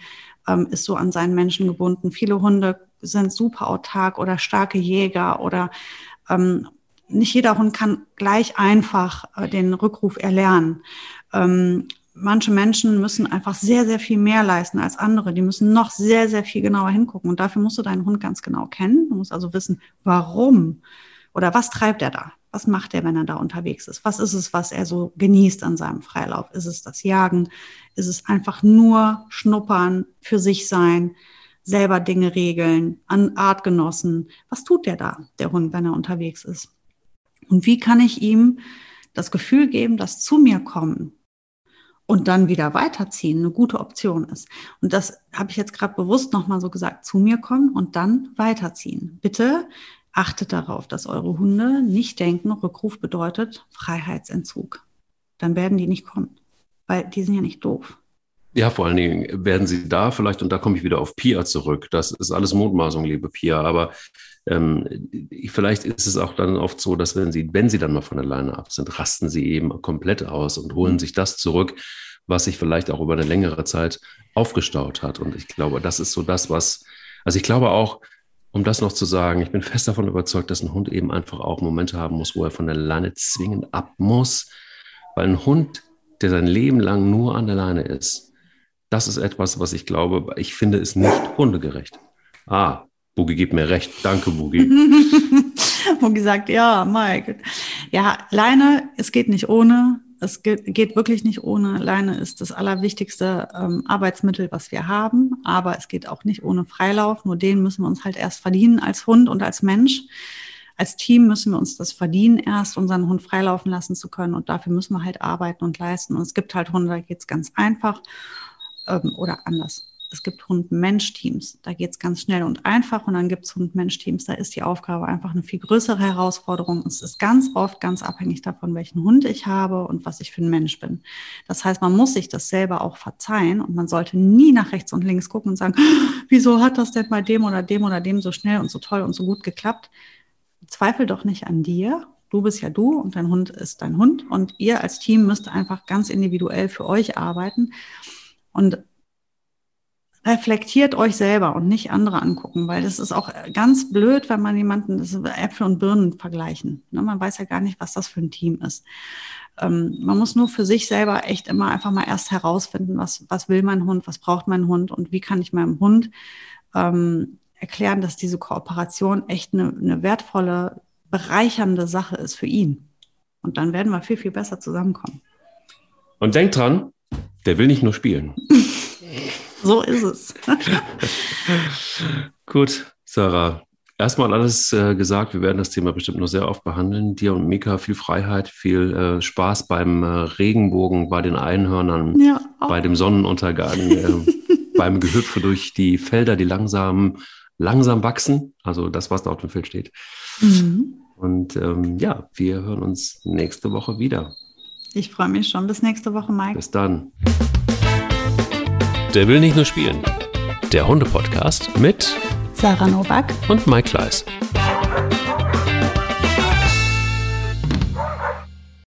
ähm, ist so an seinen Menschen gebunden. Viele Hunde sind super autark oder starke Jäger oder ähm, nicht jeder Hund kann gleich einfach äh, den Rückruf erlernen. Ähm, manche Menschen müssen einfach sehr, sehr viel mehr leisten als andere. Die müssen noch sehr, sehr viel genauer hingucken. Und dafür musst du deinen Hund ganz genau kennen. Du musst also wissen, warum oder was treibt er da? Was macht er, wenn er da unterwegs ist? Was ist es, was er so genießt an seinem Freilauf? Ist es das Jagen? Ist es einfach nur schnuppern, für sich sein, selber Dinge regeln, an Artgenossen? Was tut der da, der Hund, wenn er unterwegs ist? Und wie kann ich ihm das Gefühl geben, dass zu mir kommen und dann wieder weiterziehen eine gute Option ist. Und das habe ich jetzt gerade bewusst nochmal so gesagt, zu mir kommen und dann weiterziehen. Bitte Achtet darauf, dass eure Hunde nicht denken, Rückruf bedeutet Freiheitsentzug. Dann werden die nicht kommen, weil die sind ja nicht doof. Ja, vor allen Dingen werden sie da vielleicht, und da komme ich wieder auf Pia zurück. Das ist alles Mutmaßung, liebe Pia. Aber ähm, vielleicht ist es auch dann oft so, dass wenn sie, wenn sie dann mal von alleine ab sind, rasten sie eben komplett aus und holen sich das zurück, was sich vielleicht auch über eine längere Zeit aufgestaut hat. Und ich glaube, das ist so das, was, also ich glaube auch, um das noch zu sagen, ich bin fest davon überzeugt, dass ein Hund eben einfach auch Momente haben muss, wo er von der Leine zwingend ab muss. Weil ein Hund, der sein Leben lang nur an der Leine ist, das ist etwas, was ich glaube, ich finde, ist nicht hundegerecht. Ah, Boogie gibt mir recht. Danke, Boogie. Boogie sagt, ja, Mike. Ja, Leine, es geht nicht ohne es geht wirklich nicht ohne Leine, ist das allerwichtigste ähm, Arbeitsmittel, was wir haben. Aber es geht auch nicht ohne Freilauf. Nur den müssen wir uns halt erst verdienen als Hund und als Mensch. Als Team müssen wir uns das verdienen, erst unseren Hund freilaufen lassen zu können. Und dafür müssen wir halt arbeiten und leisten. Und es gibt halt Hunde, da geht es ganz einfach ähm, oder anders es gibt Hund-Mensch-Teams. Da geht es ganz schnell und einfach. Und dann gibt es Hund-Mensch-Teams. Da ist die Aufgabe einfach eine viel größere Herausforderung. Es ist ganz oft ganz abhängig davon, welchen Hund ich habe und was ich für ein Mensch bin. Das heißt, man muss sich das selber auch verzeihen und man sollte nie nach rechts und links gucken und sagen, wieso hat das denn bei dem oder dem oder dem so schnell und so toll und so gut geklappt? Zweifel doch nicht an dir. Du bist ja du und dein Hund ist dein Hund. Und ihr als Team müsst einfach ganz individuell für euch arbeiten. Und reflektiert euch selber und nicht andere angucken, weil das ist auch ganz blöd, wenn man jemanden das Äpfel und Birnen vergleichen. Ne, man weiß ja gar nicht, was das für ein Team ist. Ähm, man muss nur für sich selber echt immer einfach mal erst herausfinden, was, was will mein Hund, was braucht mein Hund und wie kann ich meinem Hund ähm, erklären, dass diese Kooperation echt eine, eine wertvolle, bereichernde Sache ist für ihn. Und dann werden wir viel, viel besser zusammenkommen. Und denkt dran, der will nicht nur spielen. so ist es. Gut, Sarah. Erstmal alles äh, gesagt, wir werden das Thema bestimmt noch sehr oft behandeln. Dir und Mika viel Freiheit, viel äh, Spaß beim äh, Regenbogen, bei den Einhörnern, ja, bei dem Sonnenuntergang, äh, beim Gehüpfe durch die Felder, die langsam, langsam wachsen. Also das, was da auf dem Feld steht. Mhm. Und ähm, ja, wir hören uns nächste Woche wieder. Ich freue mich schon. Bis nächste Woche, Mike. Bis dann. Der will nicht nur spielen. Der Hunde-Podcast mit Sarah Novak und Mike Kleiss.